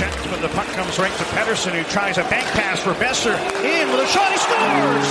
But the puck comes right to Pettersson, who tries a bank pass for Boeser. In with a shot, he scores!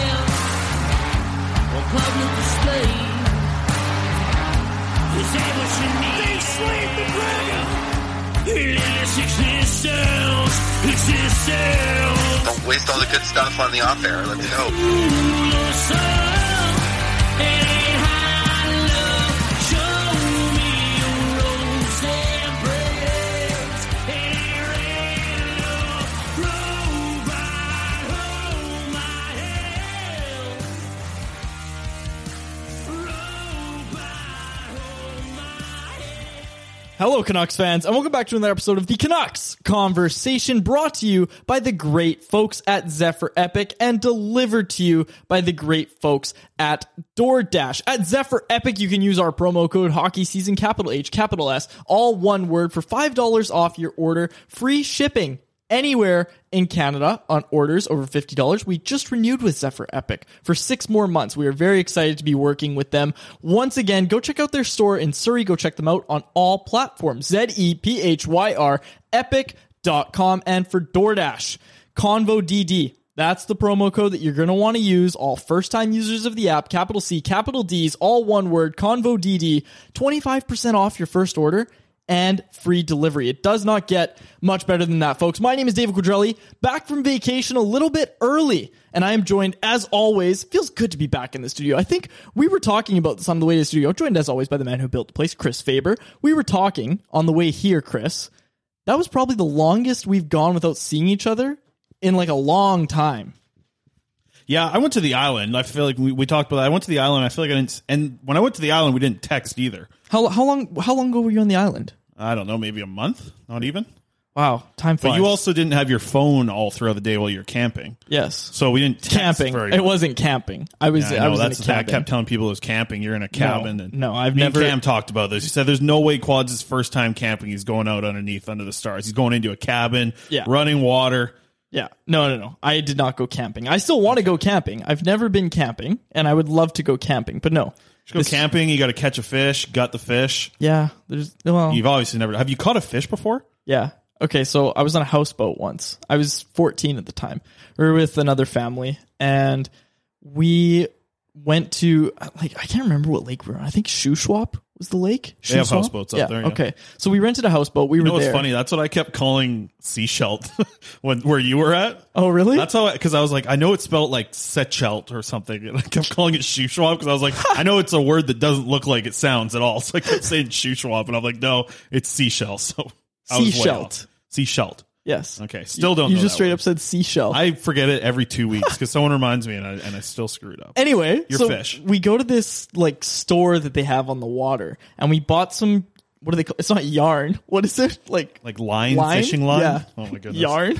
They slayed the dragon! Don't waste all the good stuff on the off air. Let's go. Hello, Canucks fans, and welcome back to another episode of the Canucks Conversation brought to you by the great folks at Zephyr Epic and delivered to you by the great folks at DoorDash. At Zephyr Epic, you can use our promo code hockey season capital H, capital S, all one word for $5 off your order, free shipping anywhere in Canada on orders over $50. We just renewed with Zephyr Epic for six more months. We are very excited to be working with them. Once again, go check out their store in Surrey. Go check them out on all platforms. Z-E-P-H-Y-R epic.com and for DoorDash, Convo DD. That's the promo code that you're going to want to use. All first time users of the app, capital C, capital D's, all one word, Convo DD, 25% off your first order and free delivery. It does not get much better than that, folks. My name is David Quadrelli, back from vacation a little bit early, and I am joined, as always, feels good to be back in the studio. I think we were talking about this on the way to the studio, joined as always by the man who built the place, Chris Faber. We were talking on the way here, Chris. That was probably the longest we've gone without seeing each other in like a long time. Yeah, I went to the island. I feel like we, we talked about that. I went to the island. I feel like I didn't. And when I went to the island, we didn't text either. How how long how long ago were you on the island? I don't know, maybe a month, not even. Wow, time But flies. you also didn't have your phone all throughout the day while you're camping. yes So we didn't camping. It wasn't camping. I was Yeah, I I, know, was that's in a thing. I kept telling people it was camping. You're in a cabin. and no, I've me and never- Cam talked about this. He said there's no way Quad's his first time camping. He's going out underneath under the stars. He's going into a cabin, Yeah. running water. Yeah. No, no, no. I did not go camping. I still want to go camping. I've never been camping and I would love to go camping, but no. Just go This- camping. You got to catch a fish, gut the fish. Yeah, there's well You've obviously never. Have you caught a fish before? Yeah. Okay, so I was on a houseboat once. I was 14 at the time. We were with another family and we went to like I can't remember what lake we were on. I think Shuswap was the lake. They have houseboats up yeah, there, yeah. Okay. So we rented a houseboat. We You were know what's there. funny? That's what I kept calling seashell when where you were at. Oh, really? That's how because I, was like, I know it's spelled like Sechelt or something, and I kept calling it Shuswap because I was like, I know it's a word that doesn't look like it sounds at all. So I kept saying Shuswap, and I'm like, no, it's seashell. So I was way Seashelled. off. Seashelled. Yes. Okay, still don't. You know just straight word. up said seashell. I forget it every two weeks because someone reminds me, and I and I still screw it up. Anyway, Your so fish. we go to this like store that they have on the water, and we bought some. What do they call? It's not yarn. What is it? Like Like line, line? fishing line. Yeah. Oh my goodness. yarn.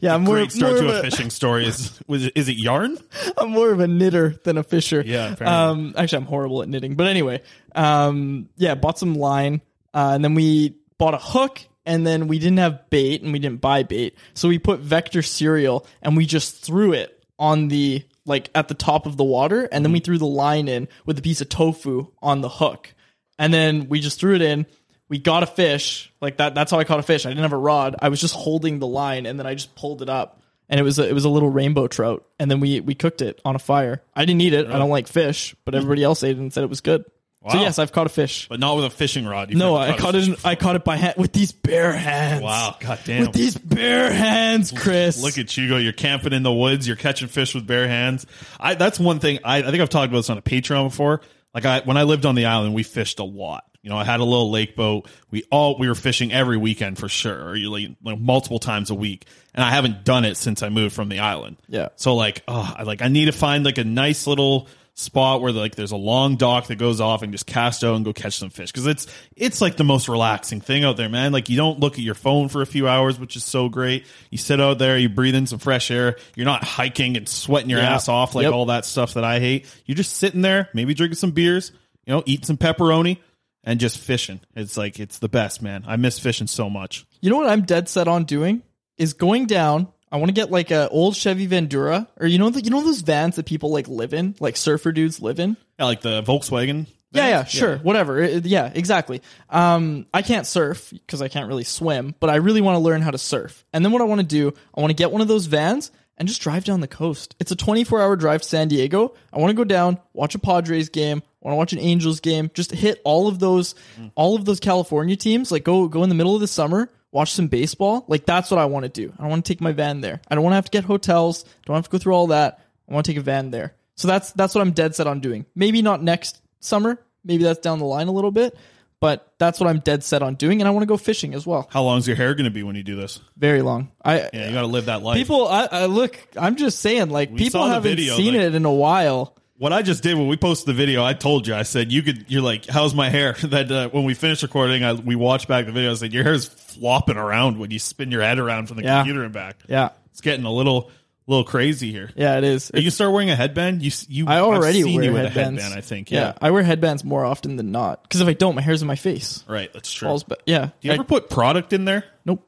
Yeah, I'm more, Great start more to of a fishing story. Is was is it yarn? I'm more of a knitter than a fisher. Yeah. Um, actually, I'm horrible at knitting. But anyway, um, yeah, bought some line, uh, and then we bought a hook, and then we didn't have bait, and we didn't buy bait, so we put Vector cereal, and we just threw it on the like at the top of the water, and then we mm. threw the line in with a piece of tofu on the hook, and then we just threw it in. We got a fish like that. That's how I caught a fish. I didn't have a rod. I was just holding the line, and then I just pulled it up and it was a, it was a little rainbow trout, and then we we cooked it on a fire. I didn't eat it. I don't like fish, but everybody else ate it and said it was good. So yes, I've caught a fish. But not with a fishing rod. You've No, I caught it. In, I caught it by hand with these bare hands. Wow, goddamn. With these bare hands, Chris. Look at you go. You're camping in the woods. You're catching fish with bare hands. I that's one thing. I, I think I've talked about this on a Patreon before. Like I when I lived on the island, we fished a lot. You know, I had a little lake boat. We all we were fishing every weekend for sure, or you like, like multiple times a week. And I haven't done it since I moved from the island. Yeah. So like, oh, I like I need to find like a nice little spot where like there's a long dock that goes off and just cast out and go catch some fish. Because it's it's like the most relaxing thing out there man. Like you don't look at your phone for a few hours which is so great. You sit out there you breathe in some fresh air. You're not hiking and sweating your Yeah. ass off like Yep. all that stuff that i hate. You're just sitting there maybe drinking some beers you know eating some pepperoni and just fishing. It's like it's the best man. I miss fishing so much. You know what I'm dead set on doing? Is going down. I want to get like a old Chevy Vandura, or you know the, you know those vans that people like live in, like surfer dudes live in. yeah like the volkswagen Yeah, yeah, sure, whatever. It- yeah, exactly. Um, I can't surf because I can't really swim, but I really want to learn how to surf. And then what I want to do, I want to get one of those vans and just drive down the coast. It's a 24 hour drive to San Diego. I want to go down, watch a Padres game, I want to watch an Angels game, just hit all of those, all of those California teams. Like go, go in the middle of the summer, watch some baseball. Like that's what I want to do. I want to take my van there. I don't want to have to get hotels. Don't have to go through all that. I want to take a van there. So that's that's what I'm dead set on doing. Maybe not next summer. Maybe that's down the line a little bit, but that's what I'm dead set on doing, and I want to go fishing as well. how long's your hair going to be when you do this Very long. I yeah you got to live that life people. I, I look. I'm just saying, like We people saw the haven't video, seen like- it in a while. What I just did when we posted the video, I told you, I said you could. You're like, how's my hair? That uh, when we finished recording, I, we watched back the video. I said your hair's flopping around when you spin your head around from the Yeah. computer and back. Yeah, It's getting a little, little crazy here. yeah, it is. You can start wearing a headband. You, s- you. I already I've seen wear you with headbands. a headband. I think. Yeah. I wear headbands more often than not. Because if I don't, my hair's in my face. Right. That's true. Falls ba- yeah. do you I- ever put product in there? nope.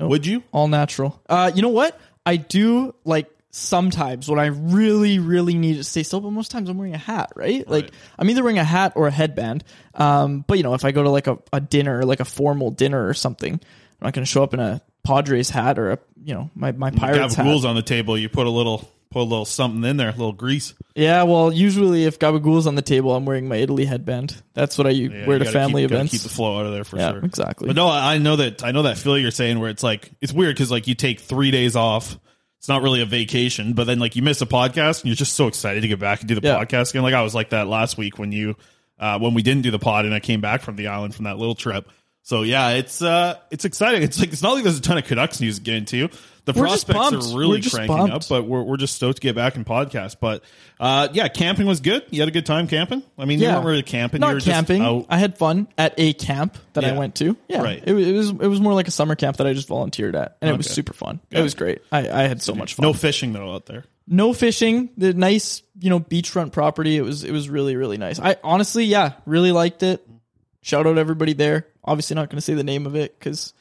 Nope. Would you? all natural. Uh, you know what? I do like sometimes when I really, really need to stay still, but most times I'm wearing a hat, right? Like I'm either wearing a hat or a headband. Um, but you know, if I go to like a, a dinner, like a formal dinner or something, I'm not going to show up in a Padres hat or a, you know, my, my Pirates hat. Gabagool's on the table. You put a little, put a little something in there, a little grease. Yeah, well, usually if Gabagool's on the table, I'm wearing my Italy headband. That's what I Yeah, wear to family keep, events. Keep the flow out of there for Yeah, sure. exactly. But no, I I know that I know that feel you're saying where it's like it's weird because like you take three days off. It's not really a vacation, but then like you miss a podcast and you're just so excited to get back and do the Yeah. podcast again. Like I was like that last week when you uh when we didn't do the pod and I came back from the island from that little trip. So yeah, it's uh it's exciting. It's like it's not like there's a ton of Canucks news to get into. The We're prospects are really cranking pumped. up, but we're we're just stoked to get back in podcast. But uh yeah, camping was good. You had a good time camping. I mean, you weren't really camping. you Not were camping. I had fun at a camp that I went to. Yeah, Right. It, it was it was more like a summer camp that I just volunteered at, and it was super fun. It was great. I, I had so much fun. No fishing though out there. no fishing. The nice, you know, beachfront property. It was it was really really nice. I honestly, yeah, really liked it. Shout out to everybody there. Obviously, not going to say the name of it because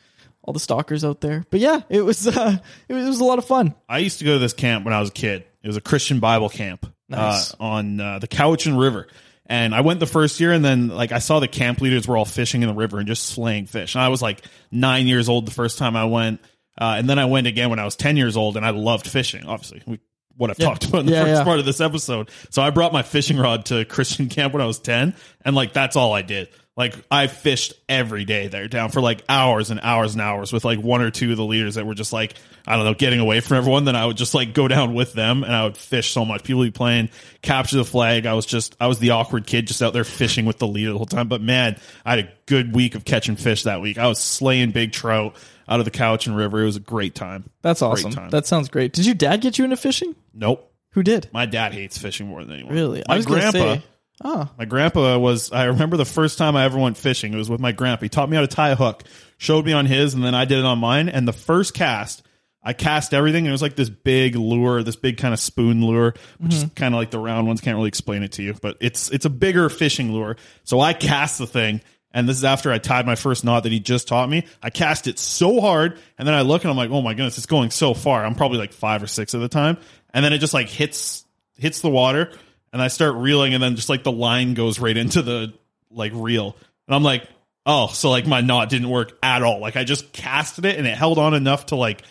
all the stalkers out there. But yeah, it was uh, it was, it was a lot of fun. I used to go to this camp when I was a kid. It was a Christian Bible camp Nice. uh, on uh, the Cowichan River. And I went the first year, and then like I saw the camp leaders were all fishing in the river and just slaying fish. And I was like nine years old the first time I went, uh, and then I went again when I was ten years old, and I loved fishing. Obviously, we, what I've talked about in the Yeah, first yeah. part of this episode. So I brought my fishing rod to Christian camp when I was ten, and like that's all I did. Like I fished every day there down for like hours and hours and hours with like one or two of the leaders that were just like I don't know getting away from everyone. Then I would just like go down with them and I would fish so much. People would be playing capture the flag. I was just I was the awkward kid just out there fishing with the leader the whole time. But man, I had a good week of catching fish that week. I was slaying big trout out of the Cowichan River. It was a great time. That's awesome. time. That sounds great. Did your dad get you into fishing? nope. Who did? My dad hates fishing more than anyone. Really? My I was gonna grandpa. say- Oh, My grandpa was, I remember the first time I ever went fishing, it was with my grandpa. He taught me how to tie a hook, showed me on his, and then I did it on mine. And the first cast, I cast everything. And it was like this big lure, this big kind of spoon lure, which is mm-hmm. kind of like the round ones. Can't really explain it to you, but it's, it's a bigger fishing lure. So I cast the thing. And this is after I tied my first knot that he just taught me. I cast it so hard, and then I look and I'm like, "Oh my goodness, it's going so far." I'm probably like five or six at the time, and then it just like hits hits the water, and I start reeling, and then just like the line goes right into the like reel, and I'm like, oh, so like my knot didn't work at all. Like I just casted it, and it held on enough to like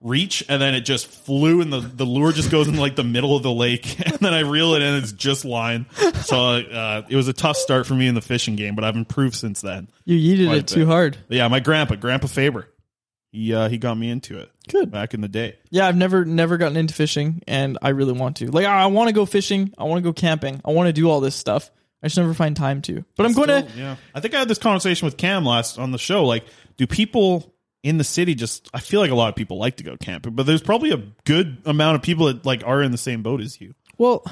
reach, and then it just flew, and the the lure just goes in like the middle of the lake, and then I reel it, and it's just line. So uh, it was a tough start for me in the fishing game, but I've improved since then. you yeeted Quite a it too bit. hard. But yeah, my grandpa, Grandpa Faber, he uh, he got me into it. Good. back in the day. Yeah, I've never never gotten into fishing, and I really want to. Like, I, I want to go fishing. I want to go camping. I want to do all this stuff. I just never find time to. But I'm going to. Yeah. I think I had this conversation with Cam last on the show. Like, do people in the city just? I feel like a lot of people like to go camping, but there's probably a good amount of people that like are in the same boat as you. Well,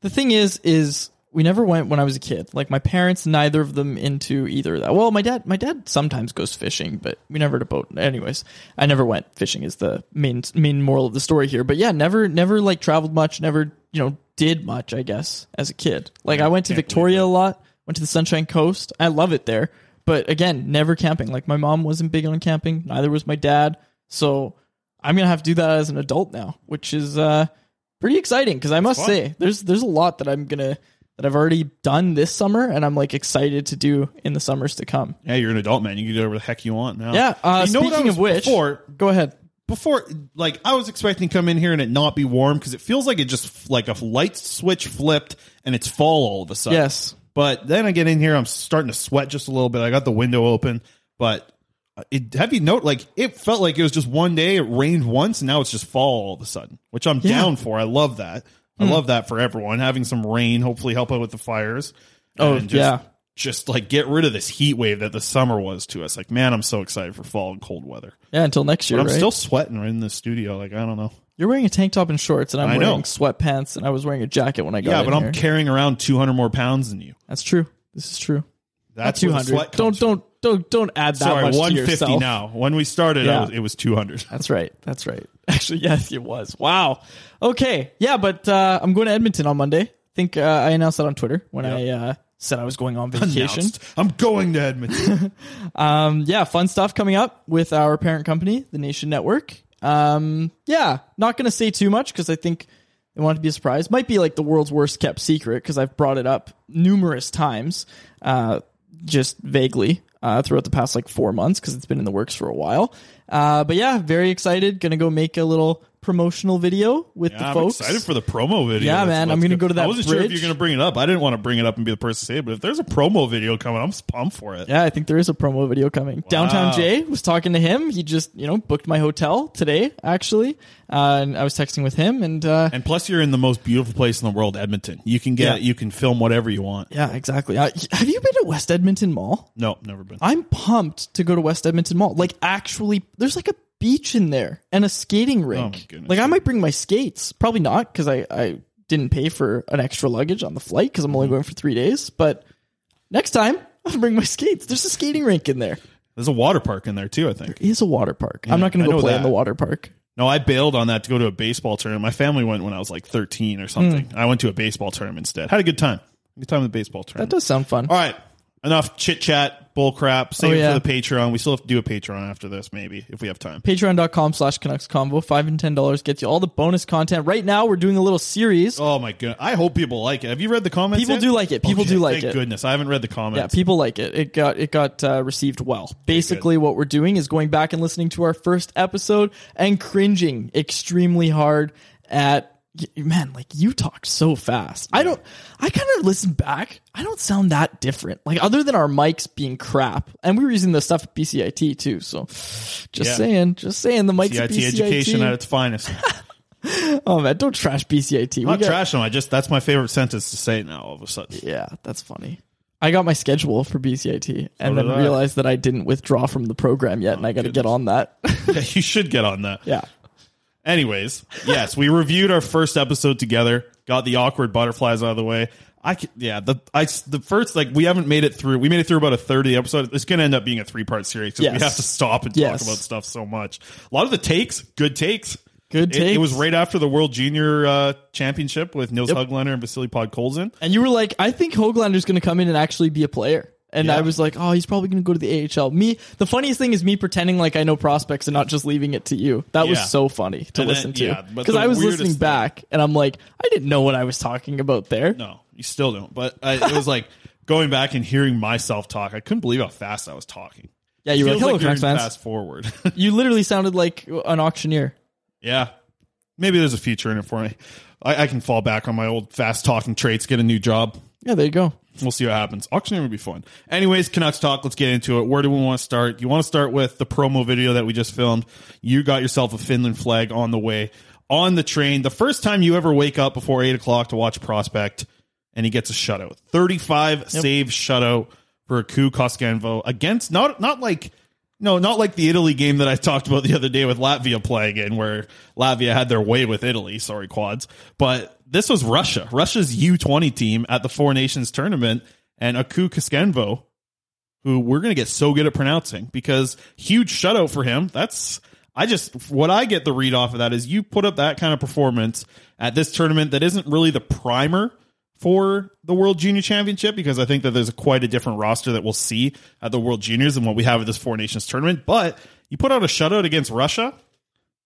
the thing is, is we never went when I was a kid. Like my parents, neither of them into either of that. Well, my dad, my dad sometimes goes fishing, but we never had a boat. Anyways, I never went fishing. Is the main main moral of the story here. But yeah, never never like traveled much. Never you know did much. I guess as a kid. Like I went to Victoria a lot. Went to the Sunshine Coast. I love it there. But again, never camping. Like my mom wasn't big on camping. Neither was my dad. So I'm gonna have to do that as an adult now, which is uh pretty exciting because I must say there's there's a lot that I'm gonna that I've already done this summer and I'm like excited to do in the summers to come. Yeah, you're an adult man. You can do whatever the heck you want now. Yeah. Uh, You know speaking of which, before go ahead. before like I was expecting to come in here and it not be warm because it feels like it just like a light switch flipped and it's fall all of a sudden. Yes. But then I get in here, I'm starting to sweat just a little bit. I got the window open, but it, have you note like it felt like it was just one day it rained once and now it's just fall all of a sudden, which I'm Yeah. Down for. I love that. I hmm. love that for everyone having some rain, hopefully help out with the fires. Oh, and just, yeah. just like get rid of this heat wave that the summer was to us. Like, man, I'm so excited for fall and cold weather. Yeah, until next year. But I'm right? still sweating in the studio. Like, I don't know. You're wearing a tank top and shorts, and I'm I know. wearing sweatpants, and I was wearing a jacket when I got Yeah, but I'm here. carrying around 200 more pounds than you. That's true. This is true. That's Two where the hundred. sweat Don't from. don't don't don't add that Sorry, much to 150 yourself. now. When we started, Yeah. was, it was 200. That's right. That's right. Actually, yes, it was. Wow. Okay. Yeah, but uh, I'm going to Edmonton on Monday. I think uh, I announced that on Twitter when I uh, said I was going on vacation. Announced. I'm going to Edmonton. Um, yeah, fun stuff coming up with our parent company, the Nation Network. Um, yeah, not going to say too much because I think they want to be a surprise. Might be like the world's worst kept secret because I've brought it up numerous times, uh, just vaguely uh, throughout the past like four months because it's been in the works for a while. Uh, but yeah, very excited. To go make a little promotional video with Yeah, the folks. I'm excited for the promo video. Yeah, man, I'm gonna go to that I wasn't sure if you're going to bring it up. I didn't want to bring it up and be the person to say it, but if there's a promo video coming, I'm pumped for it. Yeah, I think there is a promo video coming. Downtown Jay was talking to him. He just, you know, booked my hotel today, actually. Uh, and I was texting with him and, uh, And plus, you're in the most beautiful place in the world, Edmonton. You can get, Yeah. you can film whatever you want. yeah, exactly. Uh, have you been to West Edmonton Mall? No, never been. I'm pumped to go to West Edmonton Mall. Like, actually, there's like a beach in there and a skating rink. Oh my goodness. like, I might bring my skates. Probably not because I, I didn't pay for an extra luggage on the flight because I'm Mm-hmm. only going for three days. But next time, I'll bring my skates. There's a skating rink in there. There's a water park in there too. I think. It is a water park. I'm not going to go play that. in the water park. No, I bailed on that to go to a baseball tournament. My family went when I was like 13 or something. I went to a baseball tournament instead. Had a good time. Good time at the baseball tournament. That does sound fun. All right. Enough chit chat, bull crap. Save Oh, it for the Patreon. We still have to do a Patreon after this, maybe, if we have time. Patreon.com slash Canucks Convo. Five and ten dollars gets you all the bonus content. Right now, we're doing a little series. Oh my god! I hope people like it. Have you read the comments? People yet? do like it. People Okay, do like it. Goodness, I haven't read the comments. Yeah, people like it. It got it got uh, received well. Basically, what we're doing is going back and listening to our first episode and cringing extremely hard at man. Like you talk so fast. I don't. I kind of listen back. I don't sound that different. Like other than our mics being crap, and we were using the stuff at BCIT too. So, just Yeah. saying, just saying the mics at BCIT. education at its finest. oh man, don't trash BCIT. We Not got- trash them. I just that's my favorite sentence to say now. All of a sudden, Yeah, that's funny. I got my schedule for BCIT and did then I. realized that I didn't withdraw from the program yet, and oh, I got to get on that. yeah, you should get on that. yeah, Anyways, yes, we reviewed our first episode together. Got the awkward butterflies out of the way. I c- yeah the I the first like we haven't made it through. We made it through about a third of the episode. It's going to end up being a three part series because Yes. we have to stop and Yes. talk about stuff so much. A lot of the takes, good takes. Good It, it was right after the World Junior uh, Championship with Nils Hoglander and Vasily Podkolzin. and you were like, I think Hoglander's going to come in and actually be a player. And Yeah. I was like, oh, he's probably going to go to the AHL. Me, the funniest thing is me pretending like I know prospects and not just leaving it to you. That was so funny to And listen yeah, to because the I was listening thing- back and I'm like, I didn't know what I was talking about there. No, you still don't. But I, it was like going back and hearing myself talk. I couldn't believe how fast I was talking. Yeah, you were like, hello, you're fans. Fast forward. You literally sounded like an auctioneer. yeah, maybe there's a future in it for me. I, I can fall back on my old fast talking traits, get a new job. Yeah, there you go. We'll see what happens. Auctioneer would be fun. Anyways, Canucks talk. Let's get into it. Where do we want to start? You want to start with the promo video that we just filmed. You got yourself a Finland flag on the way on the train. The first time you ever wake up before eight o'clock to watch Prospect, and he gets a shutout. Thirty-five save shutout for Aku Koskenvuo against not not like. No, not like the Italy game that I talked about the other day with Latvia playing in, where Latvia had their way with Italy. Sorry, quads. But this was Russia, Russia's U20 team at the Four Nations tournament, and Aku Koskenvuo, who we're going to get so good at pronouncing because huge shutout for him. That's I just what I get the read off of that is you put up that kind of performance at this tournament that isn't really the primer for the World Junior Championship because I think that there's quite a different roster that we'll see at the World Juniors than what we have at this Four Nations tournament. But you put out a shutout against Russia,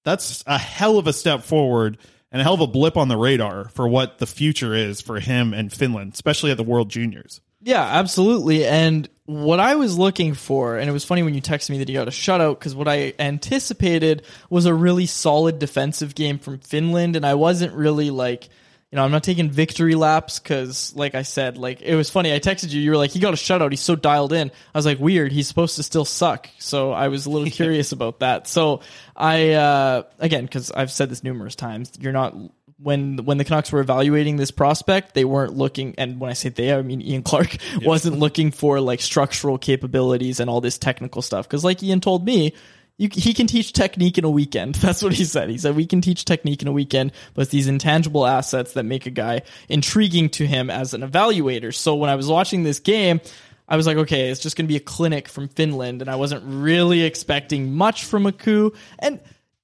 that's a hell of a step forward and a hell of a blip on the radar for what the future is for him and Finland, especially at the World Juniors. Yeah, absolutely. And what I was looking for, and it was funny when you texted me that you got a shutout, because what I anticipated was a really solid defensive game from Finland, and I wasn't really like, you know, I'm not taking victory laps because, like I said, like it was funny. I texted you, you were like, he got a shutout, he's so dialed in. I was like, weird, he's supposed to still suck. So I was a little curious about that. So I, uh, again, because I've said this numerous times, you're not when when the Canucks were evaluating this prospect, they weren't looking, and when I say they, I mean Ian Clark wasn't looking for like structural capabilities and all this technical stuff. Because like Ian told me, you, he can teach technique in a weekend. That's what he said. He said we can teach technique in a weekend, but it's these intangible assets that make a guy intriguing to him as an evaluator. So when I was watching this game. I was like, okay, it's just going to be a clinic from Finland, and I wasn't really expecting much from Aku. And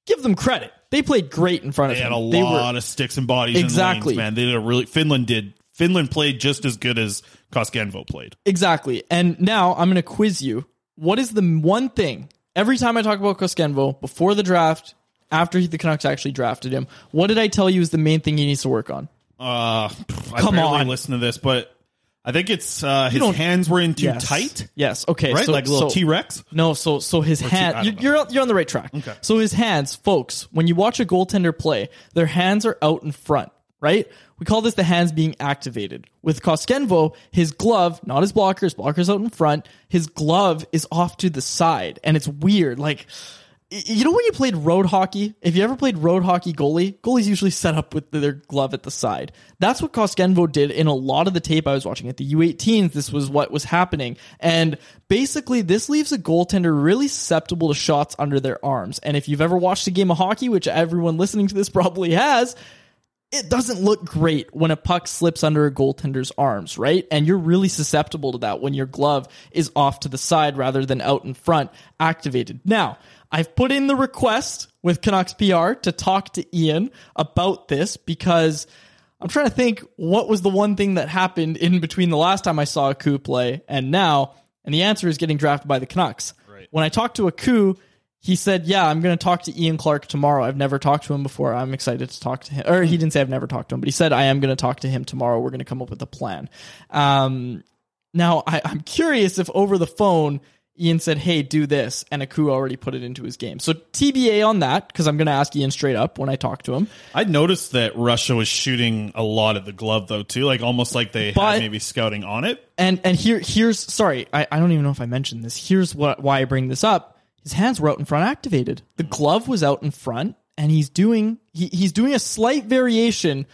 give them credit; they played great in front They of had him. a They were- lot of sticks and bodies Exactly. in lanes, man. They did a really Finland did Finland played just as good as Koskenvuo played. Exactly. And now I'm going to quiz you. What is the one thing every time I talk about Koskenvuo before the draft, after the Canucks actually drafted him? What did I tell you is the main thing he needs to work on? Uh, I Come barely on. listen to this, but I think it's uh, his don't- hands were in too Yes. tight. Yes. Okay. Right? So, Like a little so- T-Rex? No. So so his T- I hand. don't You're, you're you're on the right track. Okay. So his hands, folks. When you watch a goaltender play, their hands are out in front. Right. We call this the hands being activated. With Koskenvuo, his glove, not his blocker, his blocker's out in front. His glove is off to the side, and it's weird. Like. You know when you played road hockey? If you ever played road hockey goalie, goalies usually set up with their glove at the side. That's what Koskenvuo did in a lot of the tape I was watching at the U18s. This was what was happening. And basically, this leaves a goaltender really susceptible to shots under their arms. And if you've ever watched a game of hockey, which everyone listening to this probably has, it doesn't look great when a puck slips under a goaltender's arms, right? And you're really susceptible to that when your glove is off to the side rather than out in front, activated. Now, I've put in the request with Canucks PR to talk to Ian about this because I'm trying to think what was the one thing that happened in between the last time I saw Aku play and now, and the answer is getting drafted by the Canucks. When I talked to Aku, he said, "Yeah, I'm going to talk to Ian Clark tomorrow. I've never talked to him before. I'm excited to talk to him." Or he didn't say I've never talked to him, but he said I am going to talk to him tomorrow. We're going to come up with a plan. Um, now I, I'm curious if over the phone Ian said, "Hey, do this," and Aku already put it into his game. So TBA on that because I'm going to ask Ian straight up when I talk to him. I noticed that Russia was shooting a lot at the glove though too, like almost like they But- had maybe scouting on it. And and here here's sorry, I, I don't even know if I mentioned this. Here's what why I bring this up. His hands were out in front activated. The glove was out in front, and he's doing he, he's doing a slight variation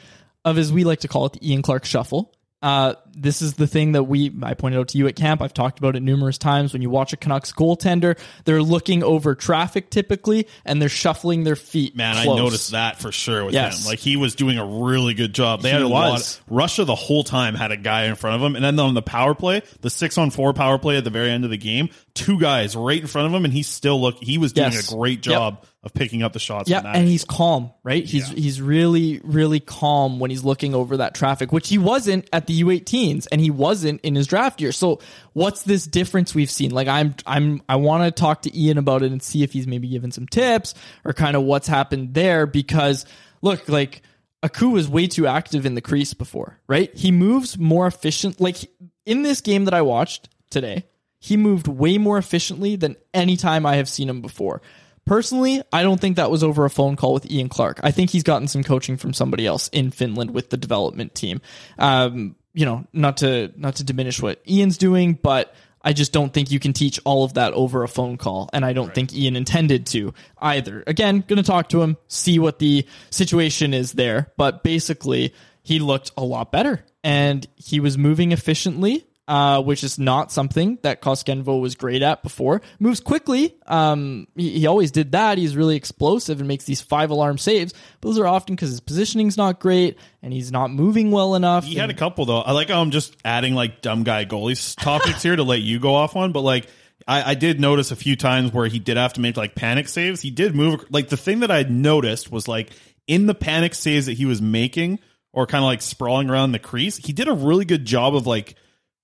of as we like to call it the Ian Clark shuffle. Uh, this is the thing that we I pointed out to you at camp. I've talked about it numerous times. When you watch a Canucks goaltender, they're looking over traffic typically, and they're shuffling their feet. Man, close. I noticed that for sure with Yes. him. Like he was doing a really good job. They He had a lot. was. Russia the whole time had a guy in front of him, and then on the power play, the six on four power play at the very end of the game, two guys right in front of him, and he still look. He was doing Yes. a great Yep. job of picking up the shots. Yeah, and he's calm, right? He's he's really really calm when he's looking over that traffic, which he wasn't at the U18s, and he wasn't in his draft year. So, what's this difference we've seen? Like, I'm I'm I want to talk to Ian about it and see if he's maybe given some tips or kind of what's happened there. Because look, like Aku was way too active in the crease before, right? He moves more efficient. Like in this game that I watched today, he moved way more efficiently than any time I have seen him before. Personally, I don't think that was over a phone call with Ian Clark. I think he's gotten some coaching from somebody else in Finland with the development team. Um, you know, not to not to diminish what Ian's doing, but I just don't think you can teach all of that over a phone call, and I don't think Ian intended to either. Again, going to talk to him, see what the situation is there, but basically, he looked a lot better, and he was moving efficiently uh, which is not something that Koskenvuo was great at before. Moves quickly. Um, he, he always did that. He's really explosive and makes these five alarm saves. But those are often because his positioning's not great and he's not moving well enough. He had a couple though. I like how I'm just adding like dumb guy goalies topics here to let you go off on, but like I, I did notice a few times where he did have to make like panic saves. He did move like the thing that I noticed was like in the panic saves that he was making or kind of like sprawling around the crease, he did a really good job of like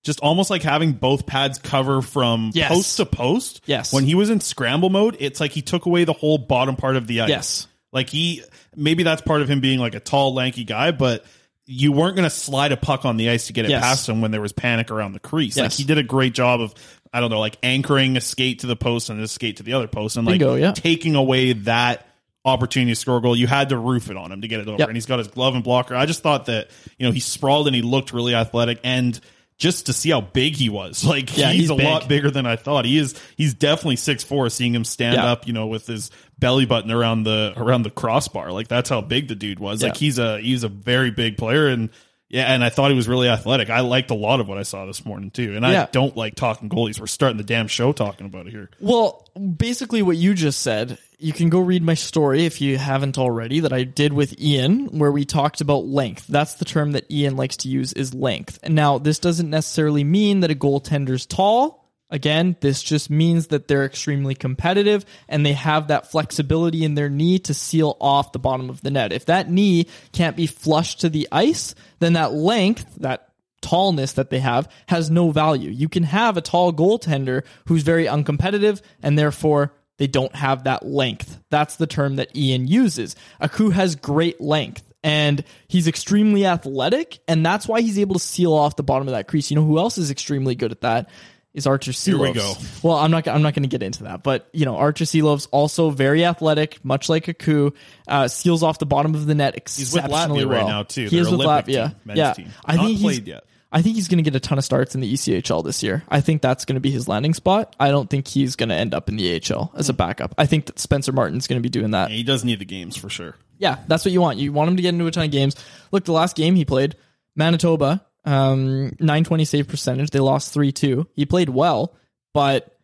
just almost like having both pads cover from Yes. post to post. Yes. When he was in scramble mode, it's like he took away the whole bottom part of the ice. Yes. Like he maybe that's part of him being like a tall, lanky guy, but you weren't going to slide a puck on the ice to get it Yes. past him when there was panic around the crease. Like Yes. he did a great job of I don't know, like anchoring a skate to the post and a skate to the other post and like Bingo, yeah. taking away that opportunity to score a goal. You had to roof it on him to get it over. Yep. And he's got his glove and blocker. I just thought that, you know, he sprawled and he looked really athletic and just to see how big he was. Like Yeah, he's, he's a big. lot bigger than I thought. He is he's definitely six four, seeing him stand Yeah. up, you know, with his belly button around the around the crossbar. Like that's how big the dude was. Like he's a he's a very big player and yeah, and I thought he was really athletic. I liked a lot of what I saw this morning too. And I don't like talking goalies. We're starting the damn show talking about it here. Well, basically, what you just said, you can go read my story if you haven't already that I did with Ian, where we talked about length. That's the term that Ian likes to use is length. And now, this doesn't necessarily mean that a goaltender's tall. Again, this just means that they're extremely competitive and they have that flexibility in their knee to seal off the bottom of the net. If that knee can't be flush to the ice, then that length, that tallness that they have has no value. You can have a tall goaltender who's very uncompetitive and therefore they don't have that length. That's the term that Ian uses. Aku has great length. And he's extremely athletic, and that's why he's able to seal off the bottom of that crease. You know who else is extremely good at that? Is Arturs Silovs. Here we go. Well, I'm not. I'm not going to get into that, but you know, Arturs Silovs also very athletic, much like Aku, uh, seals off the bottom of the net He's with exceptionally Latvia right now, too. He Their is with Olympic Latvia. team, men's yeah, team. I Not think he's, played yet. I think he's going to get a ton of starts in the ECHL this year. I think that's going to be his landing spot. I don't think he's going to end up in the AHL as a backup. I think that Spencer Martin's going to be doing that. He does need the games for sure. Yeah, that's what you want. You want him to get into a ton of games. Look, the last game he played, Manitoba, um, 920 save percentage. They lost 3 2. He played well, but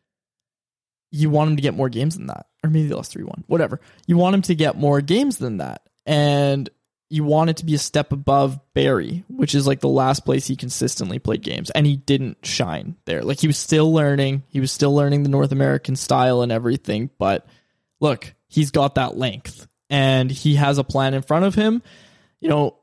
you want him to get more games than that. Or maybe they lost 3 1. Whatever. You want him to get more games than that. And you want it to be a step above Barrie, which is like the last place he consistently played games. And he didn't shine there. Like he was still learning. He was still learning the North American style and everything. But look, he's got that length and he has a plan in front of him. You know,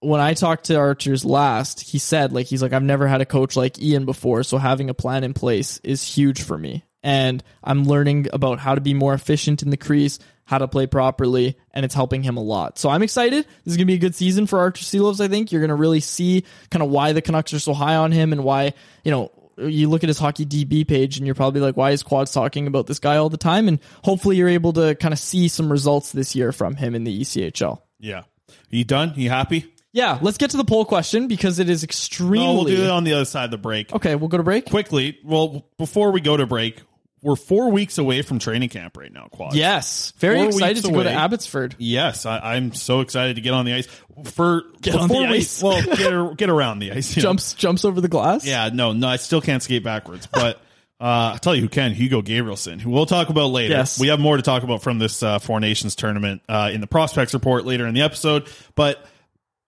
when I talked to Arturs last, he said, like, he's like, I've never had a coach like Ian before, so having a plan in place is huge for me. And I'm learning about how to be more efficient in the crease, how to play properly, and it's helping him a lot. So I'm excited. This is going to be a good season for Arturs Silovs, I think. You're going to really see kind of why the Canucks are so high on him and why, you know, you look at his hockey DB page and you're probably like, why is Quads talking about this guy all the time? And hopefully you're able to kind of see some results this year from him in the ECHL. Yeah. Are you done? you happy? Yeah, let's get to the poll question because it is extremely. No, we'll do it on the other side of the break. Okay, we'll go to break. Quickly, well, before we go to break, we're four weeks away from training camp right now, Quad. Yes, very Four excited to go to. Abbotsford. Yes, I, I'm so excited to get on the ice. For Get on the we- ice. well, get get around the ice. you know. Jumps jumps over the glass. Yeah, no, no, I still can't skate backwards. But uh, I'll tell you who can, Hugo Gabrielson, who we'll talk about later. Yes. We have more to talk about from this uh, Four Nations tournament uh, in the prospects report later in the episode. But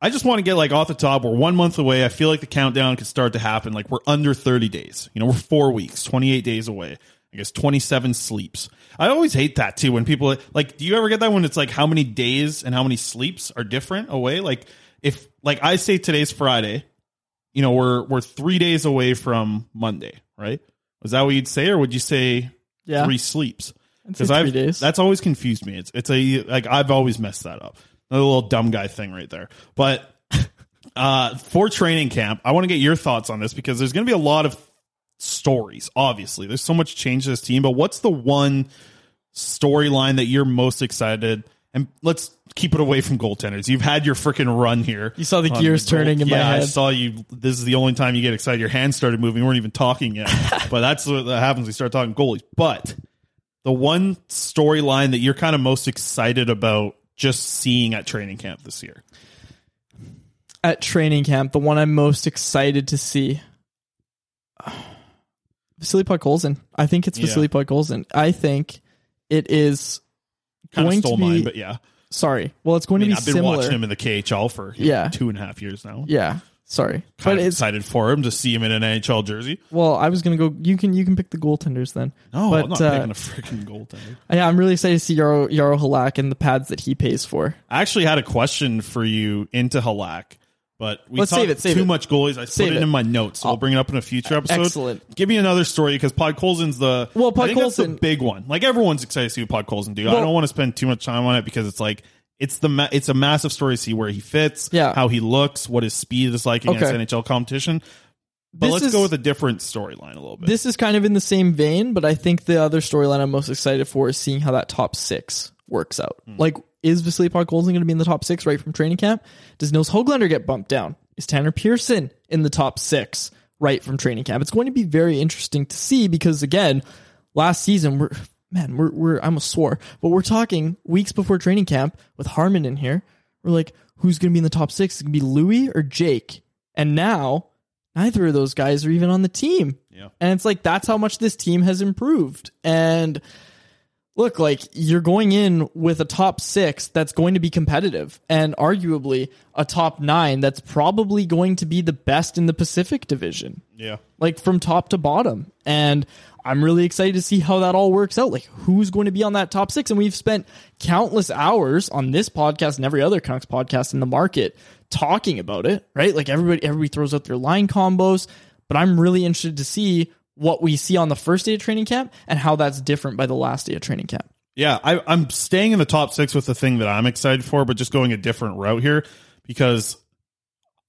I just want to get like off the top. We're one month away. I feel like the countdown could start to happen. Like we're under 30 days. You know, we're four weeks, 28 days away. I guess 27 sleeps. I always hate that too when people like, do you ever get that when it's like how many days and how many sleeps are different away? Like if, like I say today's Friday, you know, we're, we're three days away from Monday, right? Was that what you'd say? Or would you say Yeah. three sleeps? Because I've, days. that's always confused me. It's, it's a, like, I've always messed that up. Another little dumb guy thing right there. But, uh, for training camp, I want to get your thoughts on this because there's going to be a lot of stories. Obviously, there's so much change to this team. But what's the one storyline that you're most excited? And let's keep it away from goaltenders. You've had your freaking run here. You saw the gears goal- turning in my yeah, I saw you. This is the only time you get excited. Your hands started moving. We weren't even talking yet. but that's what happens. We start talking goalies. But the one storyline that you're kind of most excited about just seeing at training camp this year. At training camp, the one I'm most excited to see. Vasily Podkolzin. I think it's Yeah. Vasily Podkolzin. I think it is Kind of going stole to be. mine, but yeah. Sorry. Well, it's going I mean, to be I've been similar. watching him in the KHL for Yeah. two and a half years now. Yeah. Sorry, Kind but of it's excited for him to see him in an NHL jersey. well. I was gonna go. You can you can pick the goaltenders then. No, but, I'm not uh, picking a freaking goaltender. Yeah, I'm really excited to see Yaro Yaro Halak and the pads that he pays for. I actually had a question for you into Halak, but we Let's talked save it, save too it. much goalies. I Save put it, it. in my notes. So I'll bring it up in a future episode. Excellent. Give me another story because Podkolzin's the Well, I think that's the big one. Like everyone's excited to see what Pod Colson do. I Well- don't want to spend too much time on it because it's like it's the ma- it's a massive story to see where he fits, Yeah. how he looks, what his speed is like against Okay. NHL competition. But This let's is- go with a different storyline a little bit. This is kind of in the same vein, but I think the other storyline I'm most excited for is seeing how that top six works out. Hmm. Like, is Vasily Podkolzin going to be in the top six right from training camp? Does Nils Hoglander get bumped down? Is Tanner Pearson in the top six right from training camp? It's going to be very interesting to see because again, last season we're man, we're we're I almost swore, but we're talking weeks before training camp with Harmon in here. We're like, who's going to be in the top six? Is it going to be Louis or Jake? And now neither of those guys are even on the team. Yeah. And it's like that's how much this team has improved. And look, like you're going in with a top six that's going to be competitive and arguably a top nine that's probably going to be the best in the Pacific division. yeah. Like from top to bottom. And I'm really excited to see how that all works out. Like who's going to be on that top six? And we've spent countless hours on this podcast and every other Canucks podcast in the market talking about it, right? Like everybody everybody throws out their line combos, but I'm really interested to see what we see on the first day of training camp and how that's different by the last day of training camp. Yeah, I, I'm staying in the top six with the thing that I'm excited for, but just going a different route here because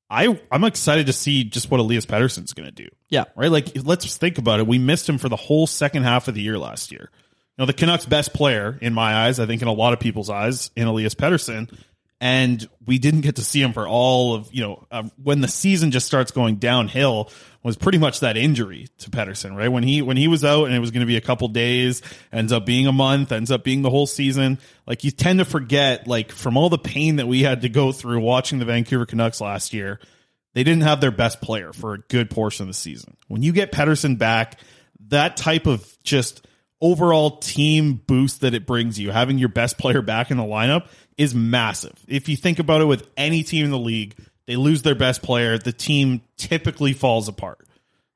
I I'm excited to see just what Elias Pettersson's going to do. Yeah. Right. Like let's think about it. We missed him for the whole second half of the year last year. Now the Canucks' best player in my eyes, I think in a lot of people's eyes, in Elias Pettersson, and we didn't get to see him for all of you know um, when the season just starts going downhill was pretty much that injury to Pettersson, right? When he when he was out and it was going to be a couple days, ends up being a month, ends up being the whole season. Like you tend to forget, like from all the pain that we had to go through watching the Vancouver Canucks last year, they didn't have their best player for a good portion of the season. When you get Pettersson back, that type of just overall team boost that it brings you, having your best player back in the lineup is massive. If you think about it with any team in the league, they lose their best player, the team typically falls apart.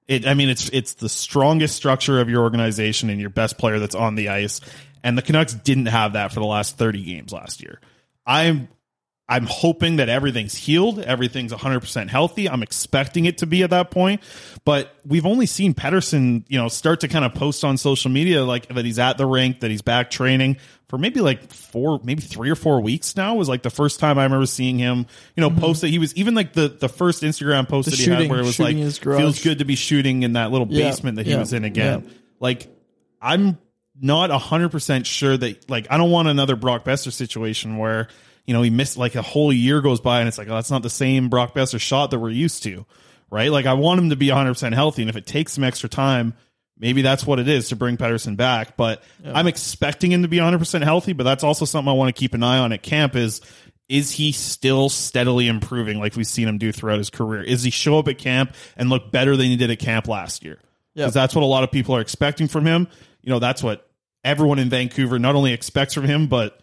It, I mean, it's it's the strongest structure of your organization and your best player that's on the ice. And the Canucks didn't have that for the last 30 games last year. I'm I'm hoping that everything's healed, everything's 100% healthy. I'm expecting it to be at that point, but we've only seen Pettersson, you know, start to kind of post on social media like that he's at the rink, that he's back training for maybe like four, maybe three or four weeks now was like the first time I remember seeing him, you know, mm-hmm. post that he was even like the the first Instagram post The that he had where it was like shooting in his garage. feels good to be shooting in that little Yeah, basement that he yeah, was in again. yeah. Like I'm not a 100% sure that like I don't want another Brock Boeser situation where you know he missed like a whole year goes by and it's like oh, that's not the same Brock Boeser shot that we're used to right like I want him to be 100% healthy and if it takes some extra time maybe that's what it is to bring Pettersson back but I'm expecting him to be 100% healthy but that's also something I want to keep an eye on at camp is is he still steadily improving like we've seen him do throughout his career is he show up at camp and look better than he did at camp last year Yeah. because that's what a lot of people are expecting from him. You know, that's what everyone in Vancouver not only expects from him, but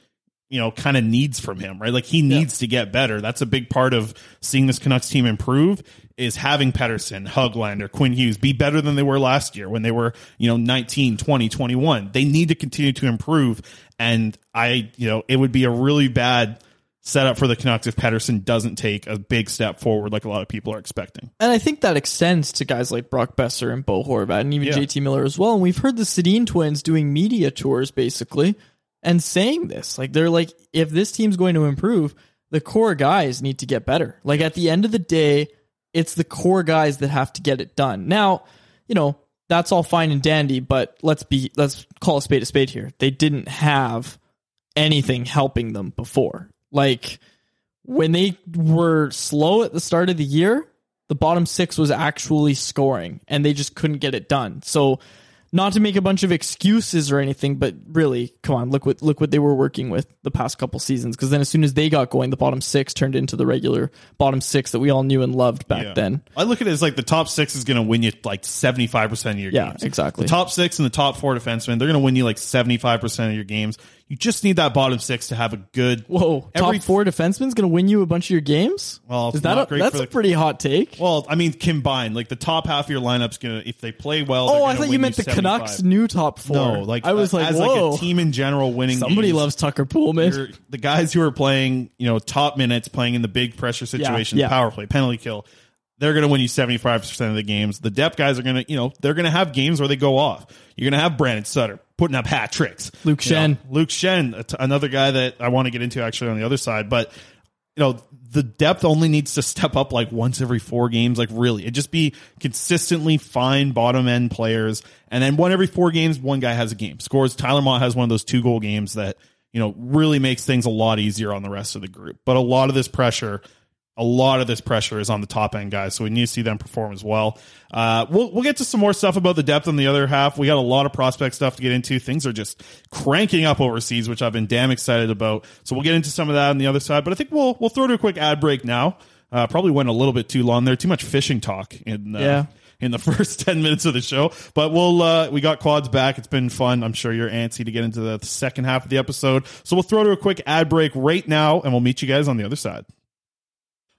you know, kind of needs from him, right? Like he needs to get better. That's a big part of seeing this Canucks team improve is having Pettersson, Hoglander, Quinn Hughes be better than they were last year when they were, you know, 19, 20, 21. They need to continue to improve. And I, you know, it would be a really bad setup for the Canucks if Pettersson doesn't take a big step forward like a lot of people are expecting. And I think that extends to guys like Brock Boeser and Bo Horvat and even Yeah. JT Miller as well. And we've heard the Sedin twins doing media tours basically and saying this. Like they're like, if this team's going to improve, the core guys need to get better. Like at the end of the day, it's the core guys that have to get it done. Now, you know, that's all fine and dandy, but let's be let's call a spade a spade here. They didn't have anything helping them before. Like when they were slow at the start of the year, the bottom six was actually scoring and they just couldn't get it done. So not to make a bunch of excuses or anything, but really, come on, look what look what they were working with the past couple seasons. Because then, as soon as they got going, the bottom six turned into the regular bottom six that we all knew and loved back Yeah. then. I look at it as like the top six is going to win you like 75% of your Yeah, games. exactly. The top six and the top four defensemen, they're going to win you like 75% of your games. You just need that bottom six to have a good. Whoa, Every- top four defenseman's going to win you a bunch of your games. Well, is that a, great that's for a pretty hot take? Well, I mean, combined, like the top half of your lineup's going to, if they play well, oh, I thought you meant the Canucks' new top four. No, like I was like, as whoa, like a team in general winning. somebody games, loves Tucker Poolman. you're- the guys who are playing, you know, top minutes, playing in the big pressure situations, yeah. power play, penalty kill, they're going to win you 75% of the games. The depth guys are going to, you know, they're going to have games where they go off. You're going to have Brandon Sutter putting up hat tricks. Luke You know, Schenn. Luke Schenn, another guy that I want to get into actually on the other side, but you know, the depth only needs to step up like once every four games. Like really, it just be consistently fine bottom end players, and then one every four games, one guy has a game scores. Tyler Motte has one of those two goal games that you know really makes things a lot easier on the rest of the group. But a lot of this pressure. A lot of this pressure is on the top end guys, so we need to see them perform as well. Uh, we'll we'll get to some more stuff about the depth on the other half. We got a lot of prospect stuff to get into. Things are just cranking up overseas, which I've been damn excited about. So we'll get into some of that on the other side. But I think we'll we'll throw to a quick ad break now. Uh, probably went a little bit too long there. Too much fishing talk in uh, Yeah. in the first 10 minutes of the show. But we'll, uh, we got quads back. It's been fun. I'm sure you're antsy to get into the second half of the episode. So we'll throw to a quick ad break right now and we'll meet you guys on the other side.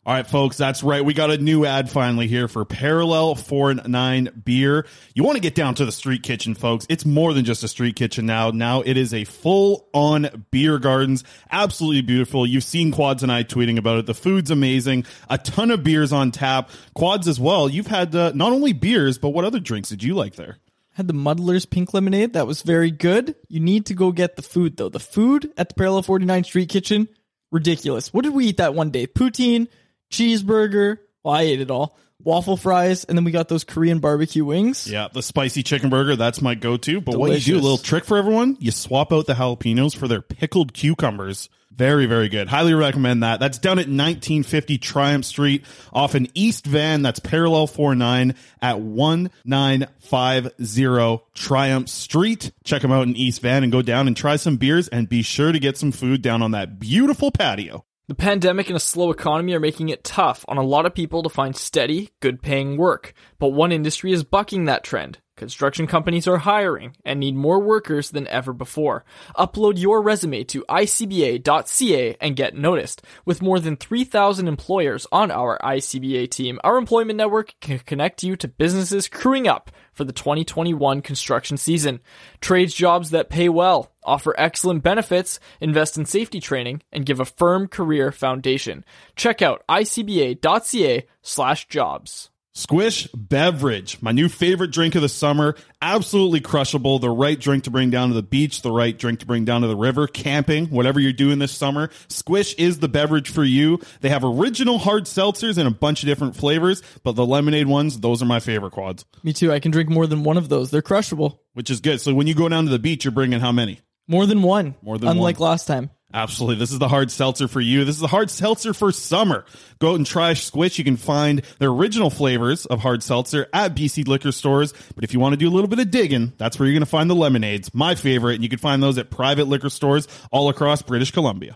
All right, folks, that's right. We got a new ad finally here for Parallel 49 Beer. You want to get down to the street kitchen, folks. It's more than just a street kitchen now. Now it is a full on beer gardens. Absolutely beautiful. You've seen Quads and I tweeting about it. The food's amazing. A ton of beers on tap. Quads as well. You've had uh, not only beers, but what other drinks did you like there? Had the Muddler's pink lemonade. That was very good. You need to go get the food though. The food at the Parallel 49 Street Kitchen, ridiculous. What did we eat that one day? Poutine, cheeseburger. Well, I ate it all. Waffle fries, and then we got those Korean barbecue wings. Yeah, the spicy chicken burger, that's my go to. But what you do, a little trick for everyone, you swap out the jalapenos for their pickled cucumbers. Very, very good. Highly recommend that. That's down at 1950 Triumph Street off an East Van. That's parallel 49 at 1950 Triumph Street. Check them out in East Van and go down and try some beers and be sure to get some food down on that beautiful patio. The pandemic and a slow economy are making it tough on a lot of people to find steady, good paying work. But one industry is bucking that trend. Construction companies are hiring and need more workers than ever before. Upload your resume to icba.ca and get noticed. With more than 3,000 employers on our ICBA team, our employment network can connect you to businesses crewing up for the 2021 construction season. Trades jobs that pay well, offer excellent benefits, invest in safety training, and give a firm career foundation. Check out icba.ca slash jobs. Squish Beverage, my new favorite drink of the summer. Absolutely crushable. The right drink to bring down to the beach, the right drink to bring down to the river, camping, whatever you're doing this summer. Squish is the beverage for you. They have original hard seltzers in a bunch of different flavors, but the lemonade ones, those are my favorite quads, Me too. I can drink more than one of those. They're crushable. which is good. So when you go down to the beach, you're bringing how many? More than one. More than Unlike one. last time. Absolutely. This is the hard seltzer for you. This is the hard seltzer for summer. Go out and try Squish. You can find the original flavors of hard seltzer at BC liquor stores. But if you want to do a little bit of digging, that's where you're going to find the lemonades, my favorite. And you can find those at private liquor stores all across British Columbia.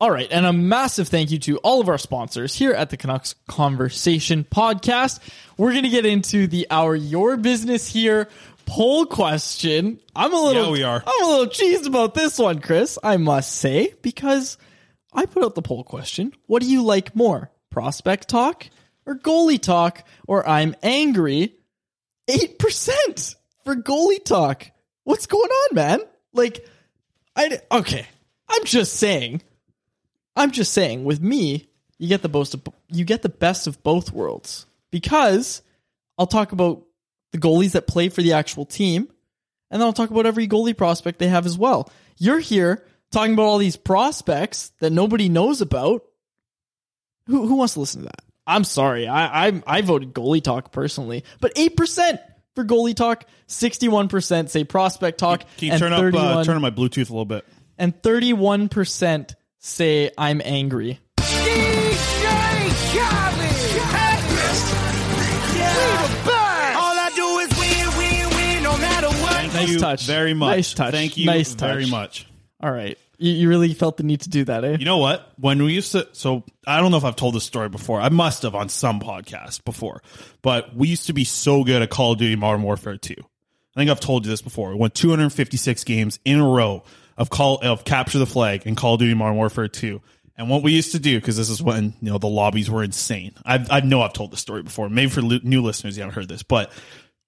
All right, and a massive thank you to all of our sponsors here at the Canucks Conversation podcast. We're going to get into the Our Your Business Here poll question. I'm a little Yeah, we are. I'm a little cheesed about this one, Chris, I must say, because I put out the poll question. What do you like more? Prospect talk or goalie talk or I'm angry? 8% for goalie talk. What's going on, man? Like I okay. I'm just saying I'm just saying, with me, you get the most of, you get the best of both worlds because I'll talk about the goalies that play for the actual team, and then I'll talk about every goalie prospect they have as well. You're here talking about all these prospects that nobody knows about. Who who wants to listen to that? I'm sorry, I I, I voted goalie talk personally, but eight percent for goalie talk, sixty one percent say prospect talk, Can you and turn up, uh, turn on my Bluetooth a little bit? and 31% say I'm angry. All Nice you touch. very much. Nice touch. Thank you Nice touch. very much. All right. You, you really felt the need to do that, eh? You know what? When we used to, so I don't know if I've told this story before. I must have on some podcast before, but we used to be so good at Call of Duty Modern Warfare 2. I think I've told you this before. We won 256 games in a row of call of capture the flag and Call of Duty Modern Warfare 2. And what we used to do, because this is when you know the lobbies were insane. I I know I've told this story before. Maybe for new listeners, you haven't heard this, but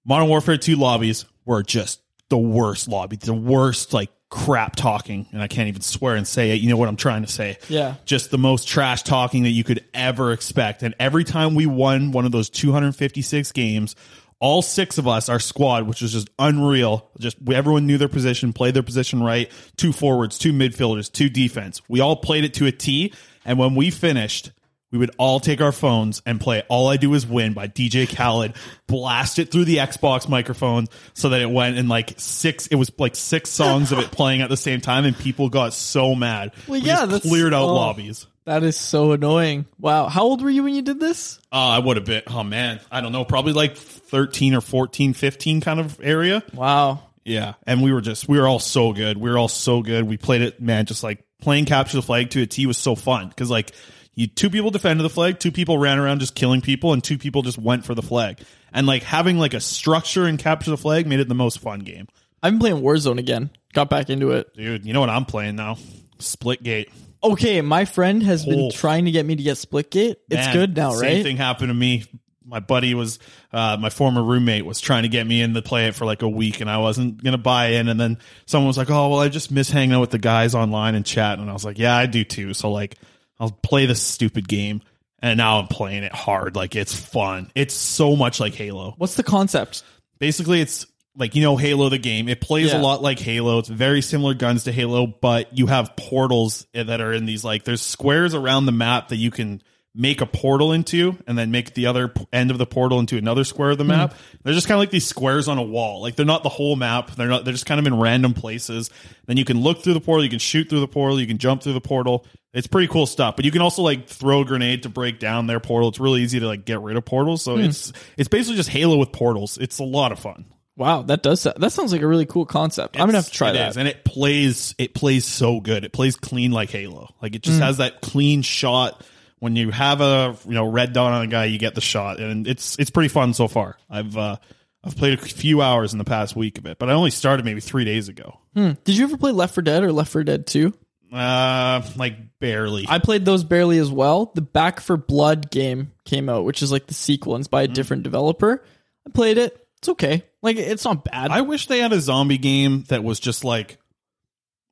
Modern Warfare 2 lobbies were just the worst lobby, the worst like crap talking, and I can't even swear and say it. You know what I'm trying to say? Yeah. Just the most trash talking that you could ever expect. And every time we won one of those 256 games, all six of us, our squad, which was just unreal, just everyone knew their position, played their position right. Two forwards, two midfielders, two defense. We all played it to a T. And when we finished, we would all take our phones and play All I Do Is Win by DJ Khaled, blast it through the Xbox microphone so that it went in like six, it was like six songs of it playing at the same time and people got so mad. Well, We yeah, just that's cleared out oh, lobbies. That is so annoying. Wow. How old were you when you did this? Uh, I would have been, oh man, I don't know, probably like 13 or 14, 15 kind of area. Wow. Yeah. And we were just, we were all so good. We were all so good. We played it, man, just like playing capture the flag to a T was so fun because like you, two people defended the flag, two people ran around just killing people, and two people just went for the flag. And like having like a structure and capture the flag made it the most fun game. I've been playing Warzone again. Got back into it. Dude, you know what I'm playing now? Splitgate. Okay, my friend has been Oh. trying to get me to get Splitgate. It's Man, good now, Same right? Same thing happened to me. My buddy was, uh, my former roommate was trying to get me in to play it for like a week, and I wasn't gonna buy in. And then someone was like, "Oh, well, I just miss hanging out with the guys online and chat." And I was like, "Yeah, I do too." So like, I'll play this stupid game, and now I'm playing it hard. Like it's fun. It's so much like Halo. What's the concept? Basically, it's like you know Halo the game. It plays Yeah. a lot like Halo. It's very similar guns to Halo, but you have portals that are in these like there's squares around the map that you can make a portal into and then make the other end of the portal into another square of the hmm. map. They're just kind of like these squares on a wall. Like they're not the whole map. They're not they're just kind of in random places. Then you can look through the portal, you can shoot through the portal, you can jump through the portal. It's pretty cool stuff. But you can also like throw a grenade to break down their portal. It's really easy to like get rid of portals. So Hmm. it's it's basically just Halo with portals. It's a lot of fun. Wow, that does that sounds like a really cool concept. I'm gonna have to try It that. is, and it plays it plays so good. It plays clean like Halo. Like it just Mm. has that clean shot. When you have a you know red dot on a guy, you get the shot, and it's it's pretty fun so far. I've uh, I've played a few hours in the past week of it, but I only started maybe three days ago. Hmm. Did you ever play Left 4 Dead or Left 4 Dead 2? Uh, like barely. I played those barely as well. The Back 4 Blood game came out, which is like the sequel and it's Mm. by a different developer. I played it. It's okay. Like it's not bad. I wish they had a zombie game that was just like,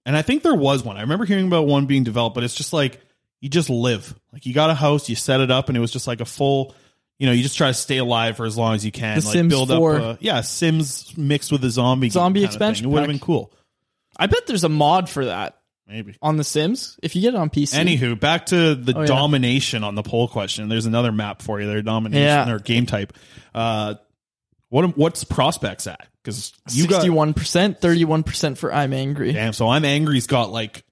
and I think there was one. I remember hearing about one being developed, but it's just like you just live. Like you got a house, you set it up, and it was just like a full. You know, you just try to stay alive for as long as you can. The like Sims build 4. up, a, yeah, Sims mixed with a zombie Zombie kind of thing. expansion It would have been cool. I bet there's a mod for that Maybe. on The Sims if you get it on PC. Anywho, back to the Oh, yeah. domination on the poll question. There's another map for you. Their domination Yeah. or game type. Uh, what what's prospects at? Because you got 61%, 31% for I'm angry. Damn, so I'm angry's got like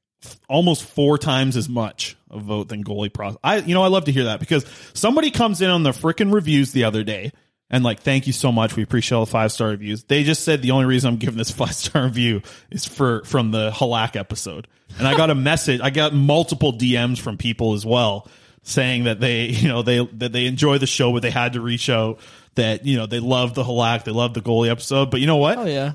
almost four times as much a vote than goalie pros. I you know I love to hear that because somebody comes in on the freaking reviews the other day and like thank you so much we appreciate all the five star reviews. They just said the only reason I'm giving this five star review is for from the Halak episode. And I got a message. I got multiple DMs from people as well saying that they you know they that they enjoy the show but they had to reach out that you know they love the Halak they love the goalie episode but you know what Oh yeah.